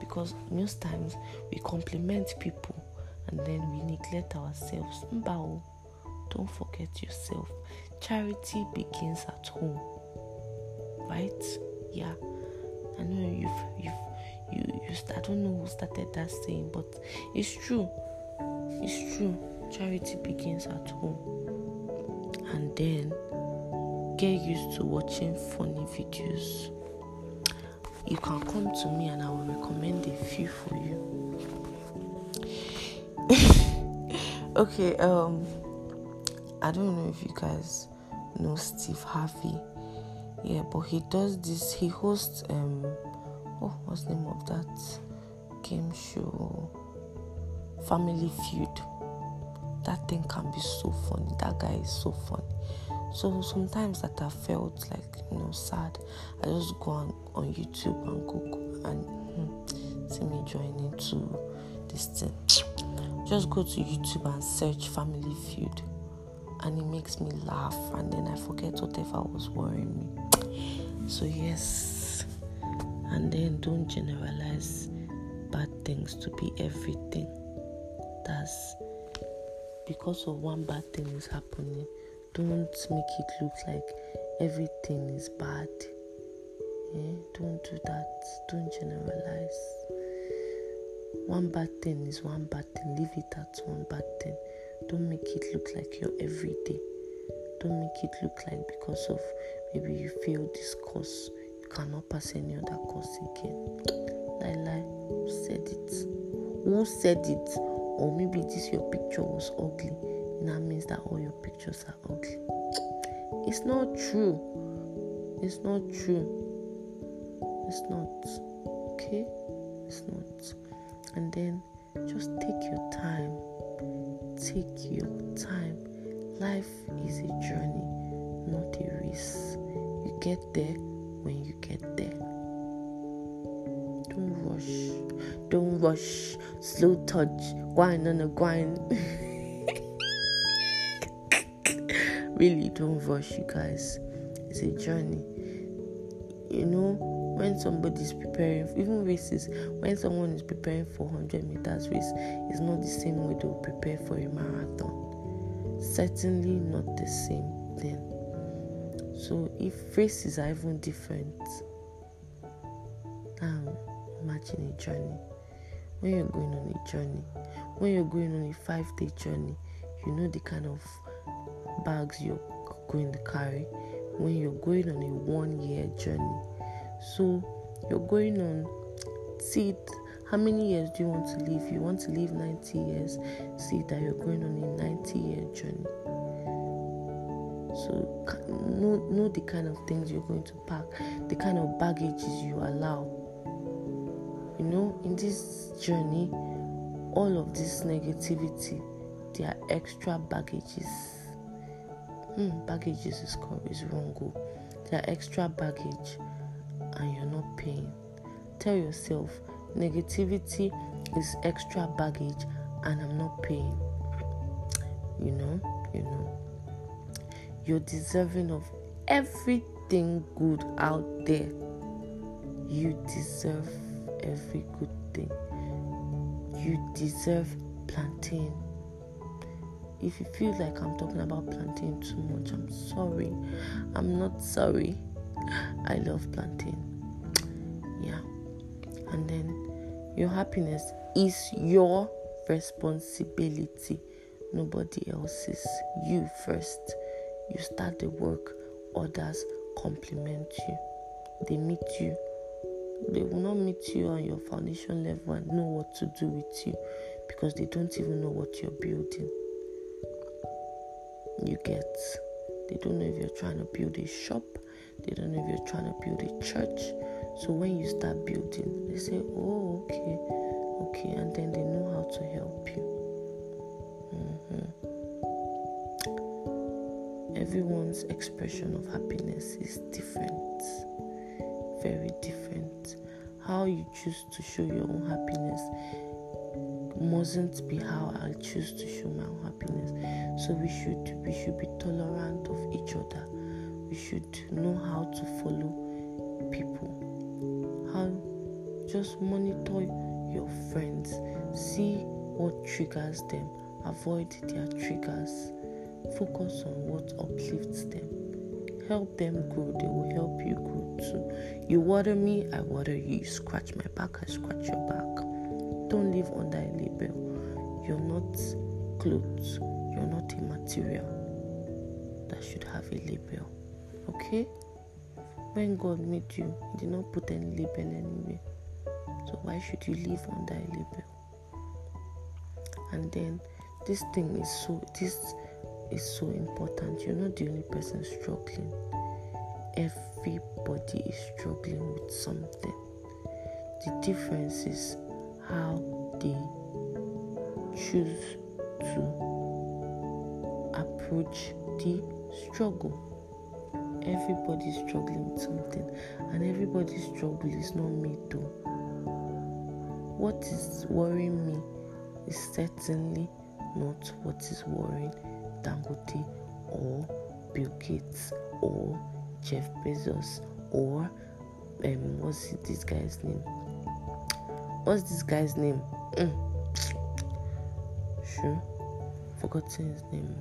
because most times we compliment people and then we neglect ourselves. Mbao, don't forget yourself. Charity begins at home. Right? Yeah. I know you've you've you you I don't know who started that saying, but it's true. It's true. Charity begins at home. And then get used to watching funny videos. You can come to me and I will recommend a few for you. okay, um I don't know if you guys know Steve Harvey. Yeah, but he does this he hosts um oh what's the name of that game show? Family Feud. That thing can be so funny. That guy is so funny. So sometimes that I felt like you know sad, I just go on, on YouTube and Google and hmm, see me joining to this thing. Just go to YouTube and search Family Feud, and it makes me laugh, and then I forget whatever was worrying me. So yes, and then don't generalize bad things to be everything. That's because of one bad thing is happening don't make it look like everything is bad. Yeah, don't do that. Don't generalize. One bad thing is one bad thing. Leave it at one bad thing. Don't make it look like your everyday. Don't make it look like because of maybe you failed this course, you cannot pass any other course again. Lie, lie. Who said it? Who said it? Or maybe this your picture was ugly that means that all your pictures are ugly. It's not true. It's not true. It's not. Okay? It's not. And then just take your time. Take your time. Life is a journey, not a race. You get there when you get there. Don't rush. Don't rush. Slow touch. Grind on a grind. really don't rush you guys. It's a journey. You know when somebody's preparing even races when someone is preparing for 100 meters race it's not the same way they'll prepare for a marathon. Certainly not the same thing. So if races are even different now imagine a journey. When you're going on a journey when you're going on a five day journey you know the kind of bags you're going to carry when you're going on a one year journey. So you're going on, see how many years do you want to live? You want to live 90 years, see that you're going on a 90 year journey. So know, know the kind of things you're going to pack, the kind of baggages you allow. You know, in this journey, all of this negativity, they are extra baggages mm, baggage is, is wrong. Go. Oh. There are extra baggage and you're not paying. Tell yourself negativity is extra baggage and I'm not paying. You know, you know. You're deserving of everything good out there. You deserve every good thing. You deserve plantain if you feel like I'm talking about plantain too much, I'm sorry. I'm not sorry. I love plantain. Yeah. And then your happiness is your responsibility, nobody else's. You first. You start the work, others compliment you. They meet you. They will not meet you on your foundation level and know what to do with you because they don't even know what you're building you get. They don't know if you're trying to build a shop, they don't know if you're trying to build a church. So when you start building, they say, Oh, okay, okay, and then they know how to help you. Mm-hmm. Everyone's expression of happiness is different, very different. How you choose to show your own happiness mustn't be how I choose to show my happiness. So we should we should be tolerant of each other. We should know how to follow people. How just monitor your friends. See what triggers them. Avoid their triggers. Focus on what uplifts them. Help them grow, they will help you grow too. You water me, I water you. You scratch my back, I scratch your back. Don't live under a label. You're not clothes, you're not a material that should have a label. Okay? When God made you, He did not put any label anywhere. So why should you live under a label? And then this thing is so this is so important. You're not the only person struggling. Everybody is struggling with something. The difference is how they choose to approach the struggle. Everybody's struggling with something, and everybody's struggle is not me too. What is worrying me is certainly not what is worrying Dangote or Bill Gates or Jeff Bezos or um what's this guy's name? What's this guy's name? Mm. Sure, forgotten his name.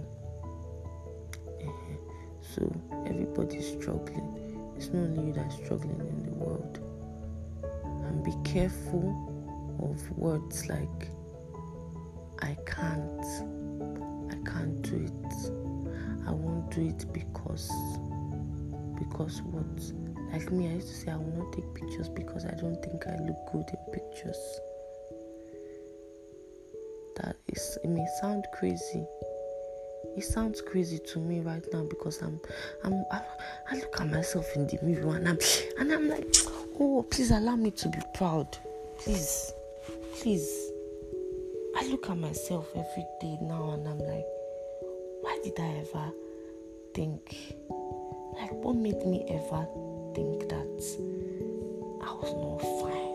Uh-huh. So everybody's struggling. It's not only you that's struggling in the world. And be careful of words like I can't I can't do it. I won't do it because because what? Like me, I used to say I will not take pictures because I don't think I look good pictures. That is it may sound crazy. It sounds crazy to me right now because I'm I'm I, I look at myself in the mirror and I'm and I'm like, oh please allow me to be proud. Please. Please. I look at myself every day now and I'm like, why did I ever think, like, what made me ever think that I was not fine?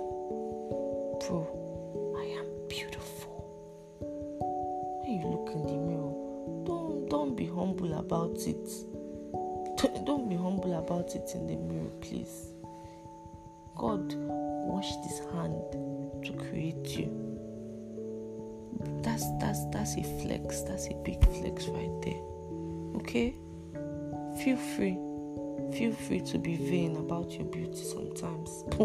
Be vain about your beauty sometimes.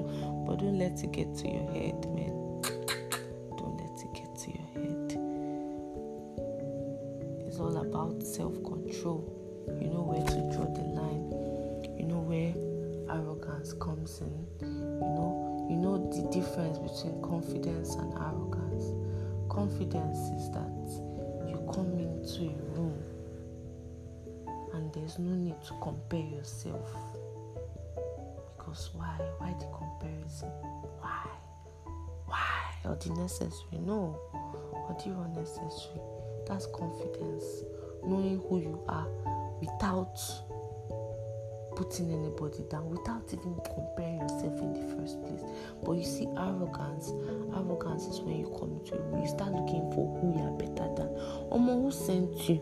But don't let it get to your head man. Don't let it get to your head. It's all about self-control. You know where to draw the line. You know where arrogance comes in. You know you know the difference between confidence and arrogance. Confidence is that you come into a room and there's no need to compare yourself. Because why? Why the comparison? Why? Why? Or the necessary? No. Or the unnecessary? That's confidence. Knowing who you are without putting anybody down without even comparing yourself in the first place. But you see, arrogance, arrogance is when you come into a you start looking for who you are better than. Omo, who sent you?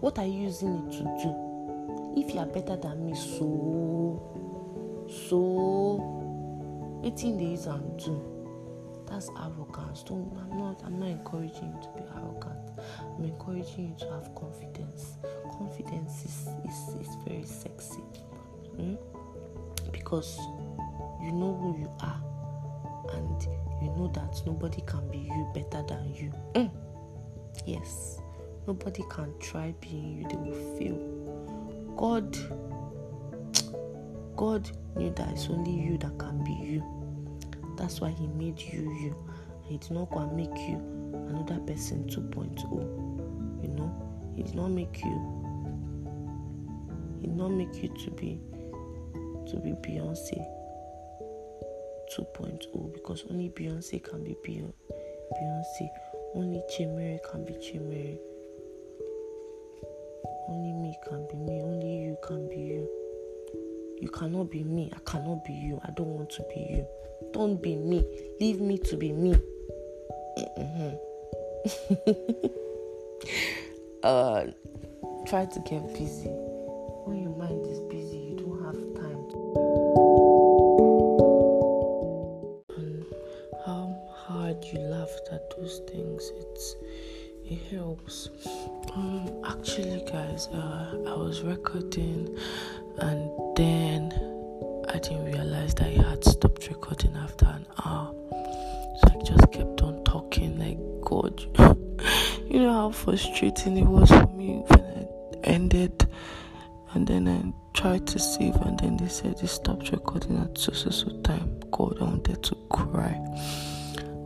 What are you using it to do? If you are better than me, so, so, eating the use and do. That's arrogance. Don't. I'm not. I'm not encouraging you to be arrogant. I'm encouraging you to have confidence. Confidence is is, is very sexy. Mm? Because you know who you are and you know that nobody can be you better than you. Mm. Yes, nobody can try being you, they will fail. God, God knew that it's only you that can be you. That's why He made you you. And He did not go and make you another person 2.0. You know, He did not make you. He did not make you to be to be Beyonce 2.0 because only Beyonce can be Beyonce. Only Chimere can be Chimere. Only me can be me. Only you can be you. You cannot be me. I cannot be you. I don't want to be you. Don't be me. Leave me to be me. Mm-hmm. uh, try to get busy. When your mind is busy, you don't have time. And how hard you laughed at those things, it's it helps. Um, actually, guys, uh, I was recording, and frustrating it was for me when I ended, and then I tried to save, and then they said they stopped recording at so so so time. God, I wanted to cry,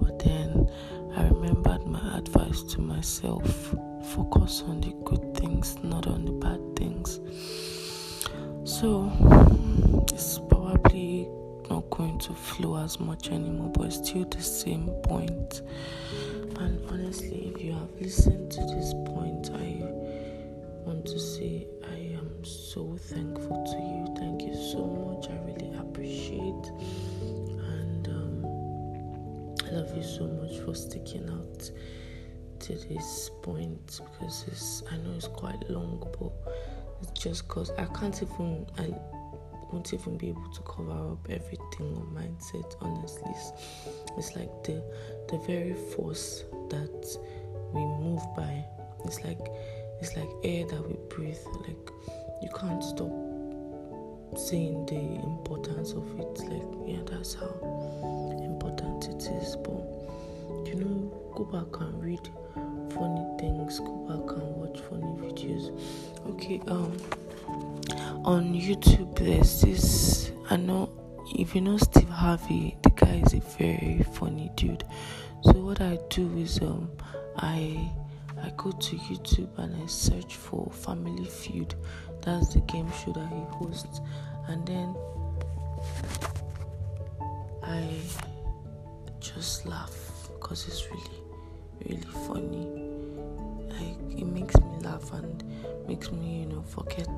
but then I remembered my advice to myself focus on the good things, not on the bad things. So it's probably not going to flow as much anymore, but it's still the same point. And honestly, if you have listened to this point, I want to say I am so thankful to you. Thank you so much. I really appreciate and um, I love you so much for sticking out to this point because I know it's quite long, but it's just because I can't even I won't even be able to cover up everything on mindset. Honestly, it's, it's like the the very force that we move by. It's like it's like air that we breathe. Like you can't stop saying the importance of it. Like yeah, that's how important it is. But you know, go back and read funny things. Go back and watch funny videos. Okay, um, on YouTube there's this. I know if you know Steve Harvey, the guy is a very funny dude. So what I do is um, I I go to YouTube and I search for Family Feud. That's the game show that he hosts, and then I just laugh because it's really really funny. Like it makes me laugh and makes me, you know, forget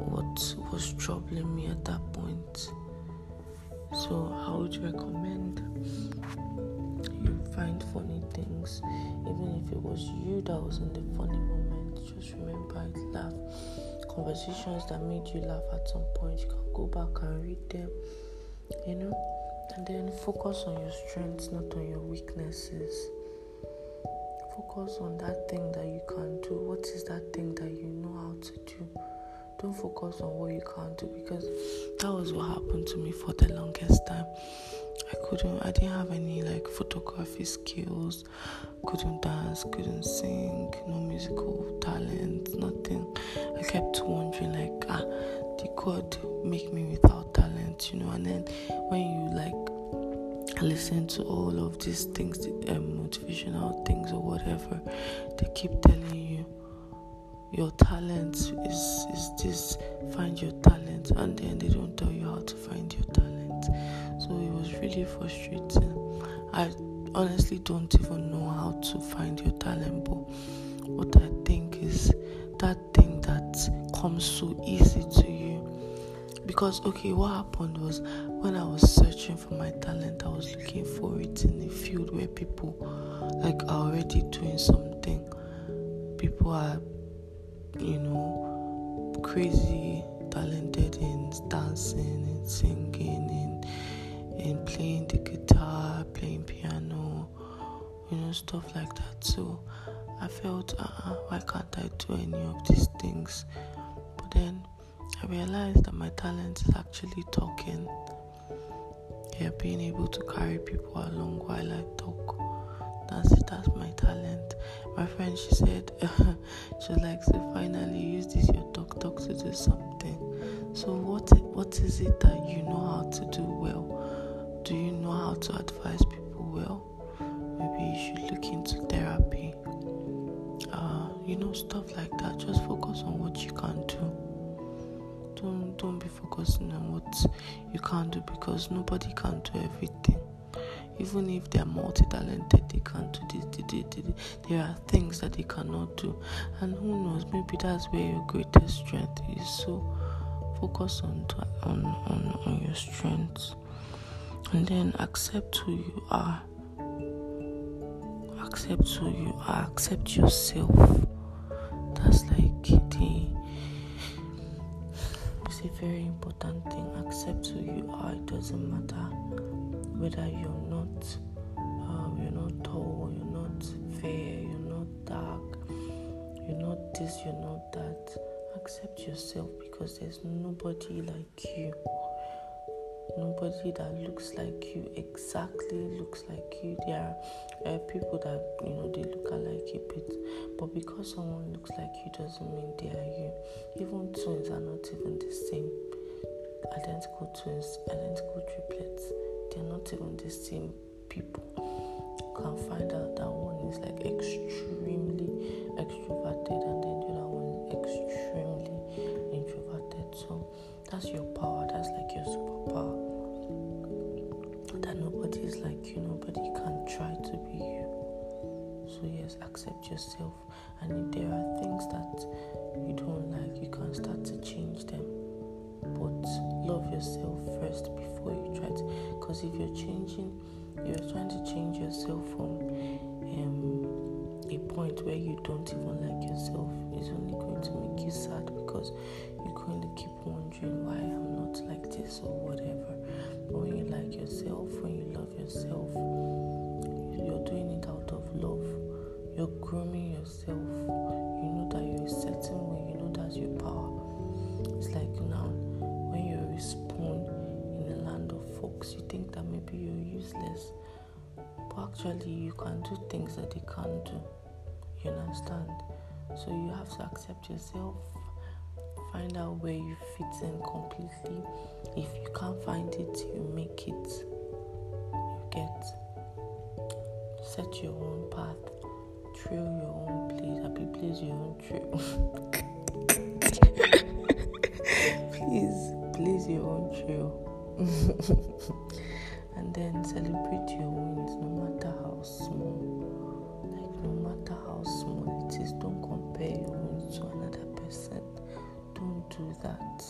what was troubling me at that point. So I would recommend you find funny things, even if it was you that was in the funny moment. Just remember it, laugh. Conversations that made you laugh at some point, you can go back and read them, you know, and then focus on your strengths, not on your weaknesses focus on that thing that you can do. What is that thing that you know how to do? Don't focus on what you can't do because that was what happened to me for the longest time. I couldn't, I didn't have any like photography skills, couldn't dance, couldn't sing, no musical talent, nothing. I kept wondering, like, ah, did God make me without talent, you know? And then when you like listen to all of these things, um, motivational things or whatever, they keep telling you your talent is is this. Find your talent, and then they don't tell you how to find your talent. So it was really frustrating. I honestly don't even know how to find your talent, but what I think is that thing that comes so easy to you because okay what happened was when i was searching for my talent i was looking for it in a field where people like are already doing something people are you know crazy talented in dancing and singing and and playing the guitar playing piano you know stuff like that so i felt uh-uh, why can't i do any of these things but then I realized that my talent is actually talking. Yeah, being able to carry people along while I talk. That's it, that's my talent. My friend, she said, she was like, so finally use this your talk talk to do something. So what what is it that you know how to do well? Do you know how to advise people well? Maybe you should look into therapy. Uh, you know, stuff like that. Just focus on what you can do don't don't be focusing on what you can't do because nobody can do everything even if they're multi talented, they can't do this, they, they, they, there are things that they cannot do. And who knows, maybe that's where your greatest strength is. So focus on, on, on, on your strengths and then accept who you are. Accept who you are, accept yourself. That's like the it's a very important thing. Accept who you are, it doesn't matter whether you're not um, you're not tall, you're not fair, you're not dark, you're not this, you're not that. Accept yourself because there's nobody like you. Nobody that looks like you exactly looks like you. There are uh, people that you know they look alike a bit but because someone looks like you doesn't mean they are you. Even twins are not even the same. Identical twins identical triplets they're not even the same people you can find out that one is like extremely extroverted and then the other one is extremely introverted so that's your power that's like your superpower that nobody is like you, nobody can try to be you. So, yes, accept yourself. And if there are things that you don't like, you can start to change them. But love yourself first Because if you're changing, you're trying to change yourself from um, a point where you don't even like yourself, it's only going to make you sad because you're going to keep wondering why I'm not like this or whatever. But when you like yourself, when you love yourself, you're doing it out of love. You're grooming yourself. You know that you're a certain way, you know that's your power. You think that maybe you're useless. But actually you can do things that they can't do. You understand? So you have to accept yourself, find out where you fit in completely. If you can't find it, you make it. You get. Set your own path. Trail your own place. Happy place your own trail. please. and then celebrate your wins no matter how small. Like no matter how small it is, don't compare your wins to another person don't do that.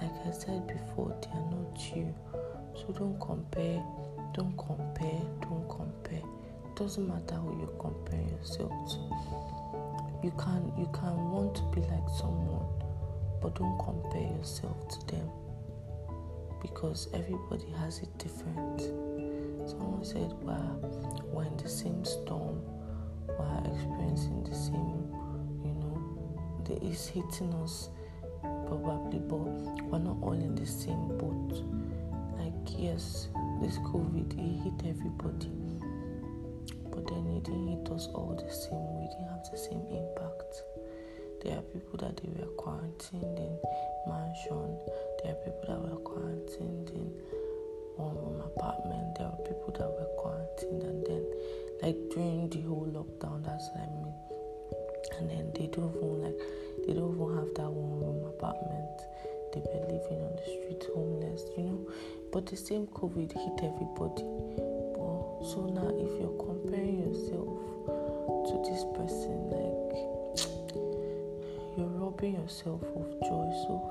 Like I said before, they are not you. So don't compare, don't compare, don't compare. It doesn't matter who you compare yourself to. You can you can want to be like someone, but don't compare yourself to them. Because everybody has it different. Someone said, Well, we're in the same storm, we're experiencing the same, you know, the, it's hitting us probably, but we're not all in the same boat. Like, yes, this COVID, it hit everybody, but then it didn't hit us all the same we didn't have the same impact. There are people that they were quarantined in mansion. There are people that were quarantined in one room apartment. There are people that were quarantined and then like during the whole lockdown, that's what I mean. And then they don't even like they don't even have that one room apartment. They were living on the street homeless, you know. But the same COVID hit everybody. But so now if you're comparing yourself to this person, like robbing yourself of joy. So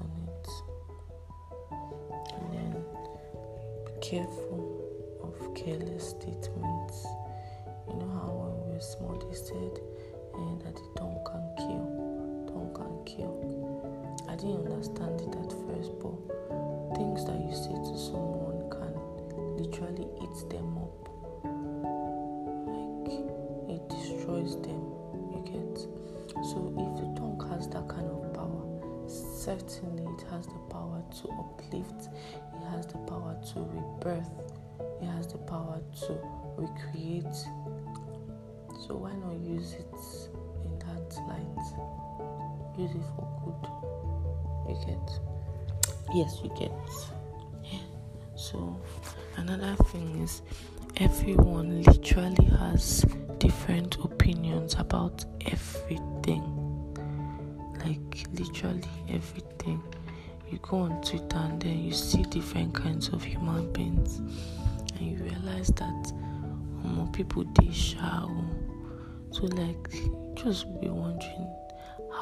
On it. And then be careful certainly it has the power to uplift, it has the power to rebirth, it has the power to recreate. So why not use it in that light? Use it for good. You get? Yes, you get. So another thing is everyone literally has different opinions about everything. Like literally everything. You go on Twitter and then you see different kinds of human beings and you realize that more people they shower. So like just be wondering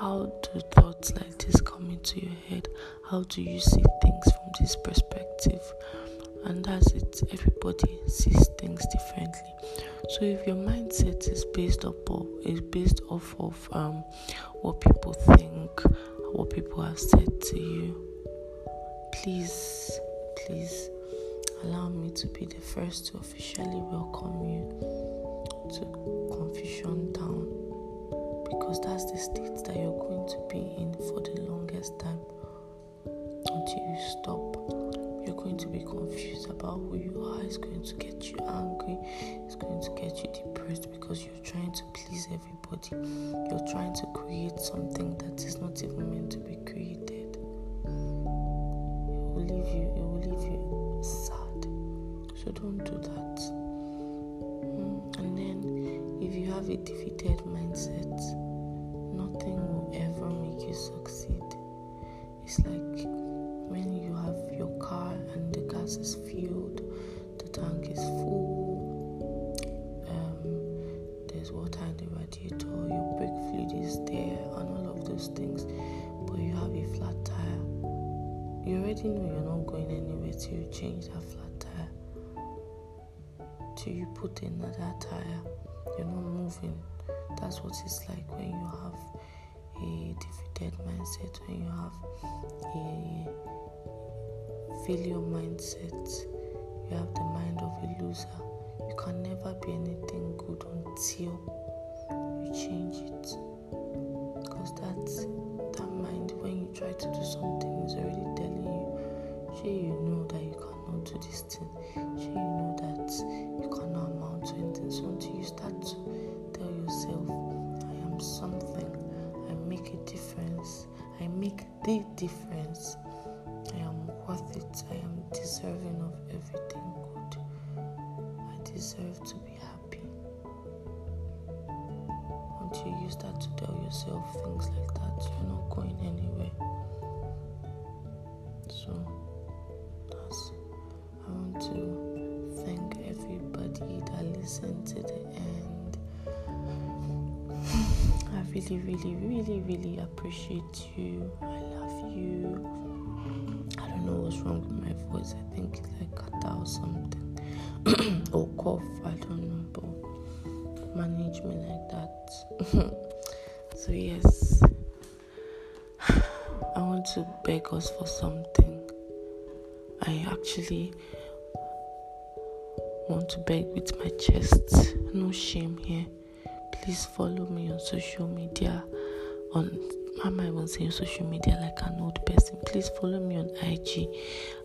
how do thoughts like this come into your head? How do you see things from this perspective? And that's it. Everybody sees things differently. So if your mindset is based upon is based off of um, what people think, what people have said to you, please, please allow me to be the first to officially welcome you to Confusion Town because that's the state that you're going to be in for the longest time until you stop you're going to be confused about who you are. It's going to get you angry. It's going to get you depressed because you're trying to please everybody. You're trying to create something that is not even meant to be created. It will leave you. It will leave you sad. So don't do that. Hmm, and then, if you have a defeated mindset, nothing will ever make you succeed. It's like when you have your car and the gas is filled, the tank is full, um, there's water in the radiator, your brake fluid is there, and all of those things, but you have a flat tire. You already know you're not going anywhere till you change that flat tire. Till you put another tire, you're not moving. That's what it's like when you have a defeated mindset, when you have a failure mindset, you have the mind of a loser. You can never be anything good until you change it. Because that's that mind, when you try to do something, is already telling you, sure, you know that you cannot do this thing, sure, you know that you cannot amount to anything. So until you start to really, appreciate you. I love you I don't know what's wrong with my voice. I think it's like catarrh or something. or cough, I don't know, but manage me like that. so, yes, I want to beg us for something. I actually want to beg with my chest. No shame here. Please follow me on social media on am I even saying social media like an old person? Please follow me on IG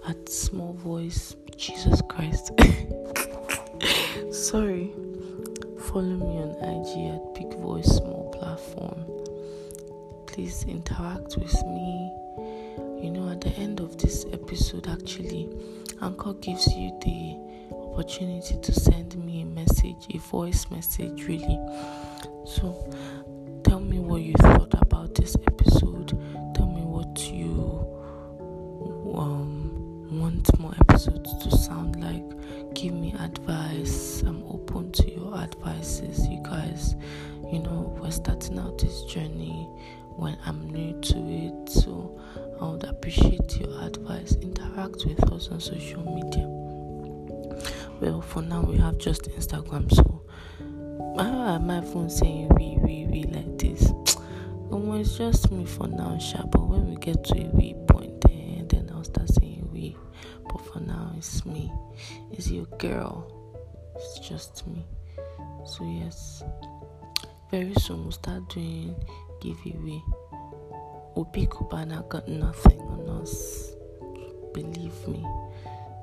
at Small Voice Jesus Christ. Sorry. Follow me on IG at Big Voice Small Platform. Please interact with me. You know, at the end of this episode, actually, Anchor gives you the opportunity to send me a message, a voice message, really. So, this journey when I'm new to it, so I would appreciate your advice. Interact with us on social media. Well, for now, we have just Instagram, so ah, my phone saying we, we, we like this. Um, it's just me for now, sha. But when we get to a we point, then, then I'll start saying we. But for now, it's me. It's your girl. It's just me. So yes, very soon we'll start doing giveaway. Obi Cubana got nothing on us. Believe me.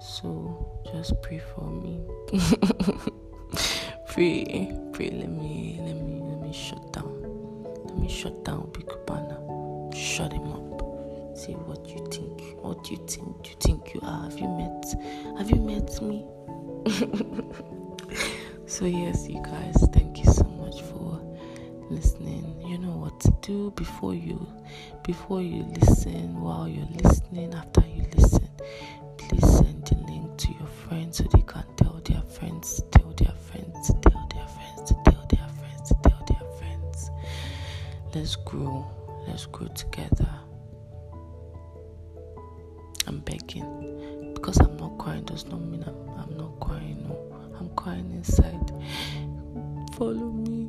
So just pray for me. pray, pray. Let me, let me, let me shut down. Let me shut down Big Banner. Shut him up. Say what you think. What do you think? You think you are? Have you met? Have you met me? so yes, you guys, thank you so much for listening. You know what to do before you before you listen, while you're listening, after you listen. Please send the link to your friends so they can tell their friends, tell their friends, tell their friends, tell their friends, tell their friends. Let's grow. Let's grow together. I'm begging. Because I'm not crying does not mean I'm, I'm not crying. No, I'm crying inside. Follow me.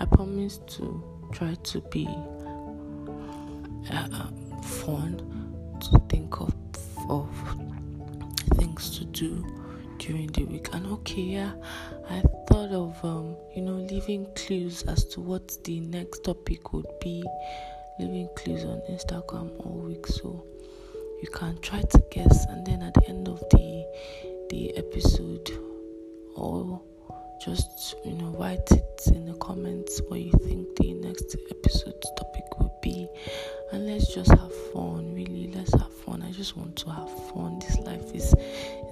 I promise to try to be uh, fun, to think of, of things to do during the week. And okay, yeah, I thought of um, you know leaving clues as to what the next topic would be, leaving clues on Instagram all week, so you can try to guess, and then at the end of the the episode, or just you know write it in the comments what you think the next episode topic will be. And let's just have fun really. Let's have fun. I just want to have fun. This life is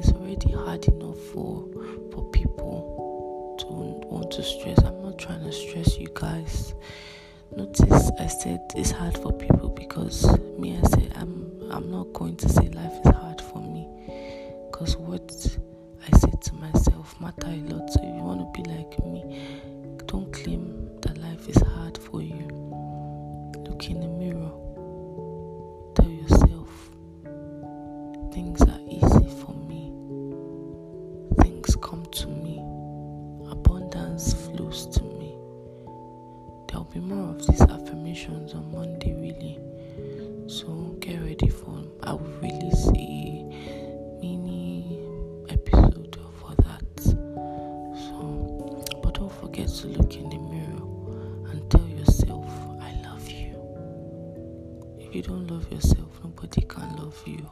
is already hard enough for for people to want to stress. I'm not trying to stress you guys. Notice i said it's hard for people because me i said i'm i'm not going to say life is hard for me. Because what i say to myself matter a lot so if you want to be like me don't claim that life is hard for you look in the mirror Tell yourself, things are easy for me. Things come to me. Abundance flows to me. There'll be more of these affirmations on Monday, really. So get ready for I will release you don't love yourself, nobody can love you.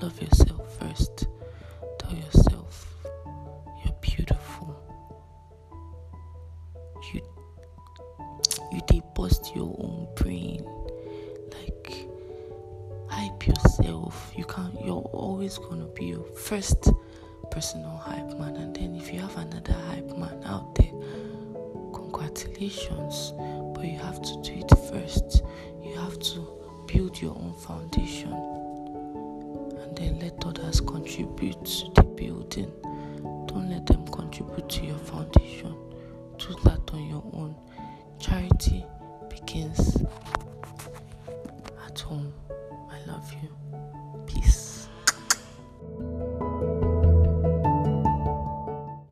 Love yourself first. Tell yourself you're beautiful. You you debust your own brain. Like hype yourself. You can not you're always gonna be your first personal hype man and then if you have another hype man out there, congratulations, but you have to do it first. You have to build your own foundation and then let others contribute to the building. Don't let them contribute to your foundation. Do that on your own. Charity begins at home. I love you.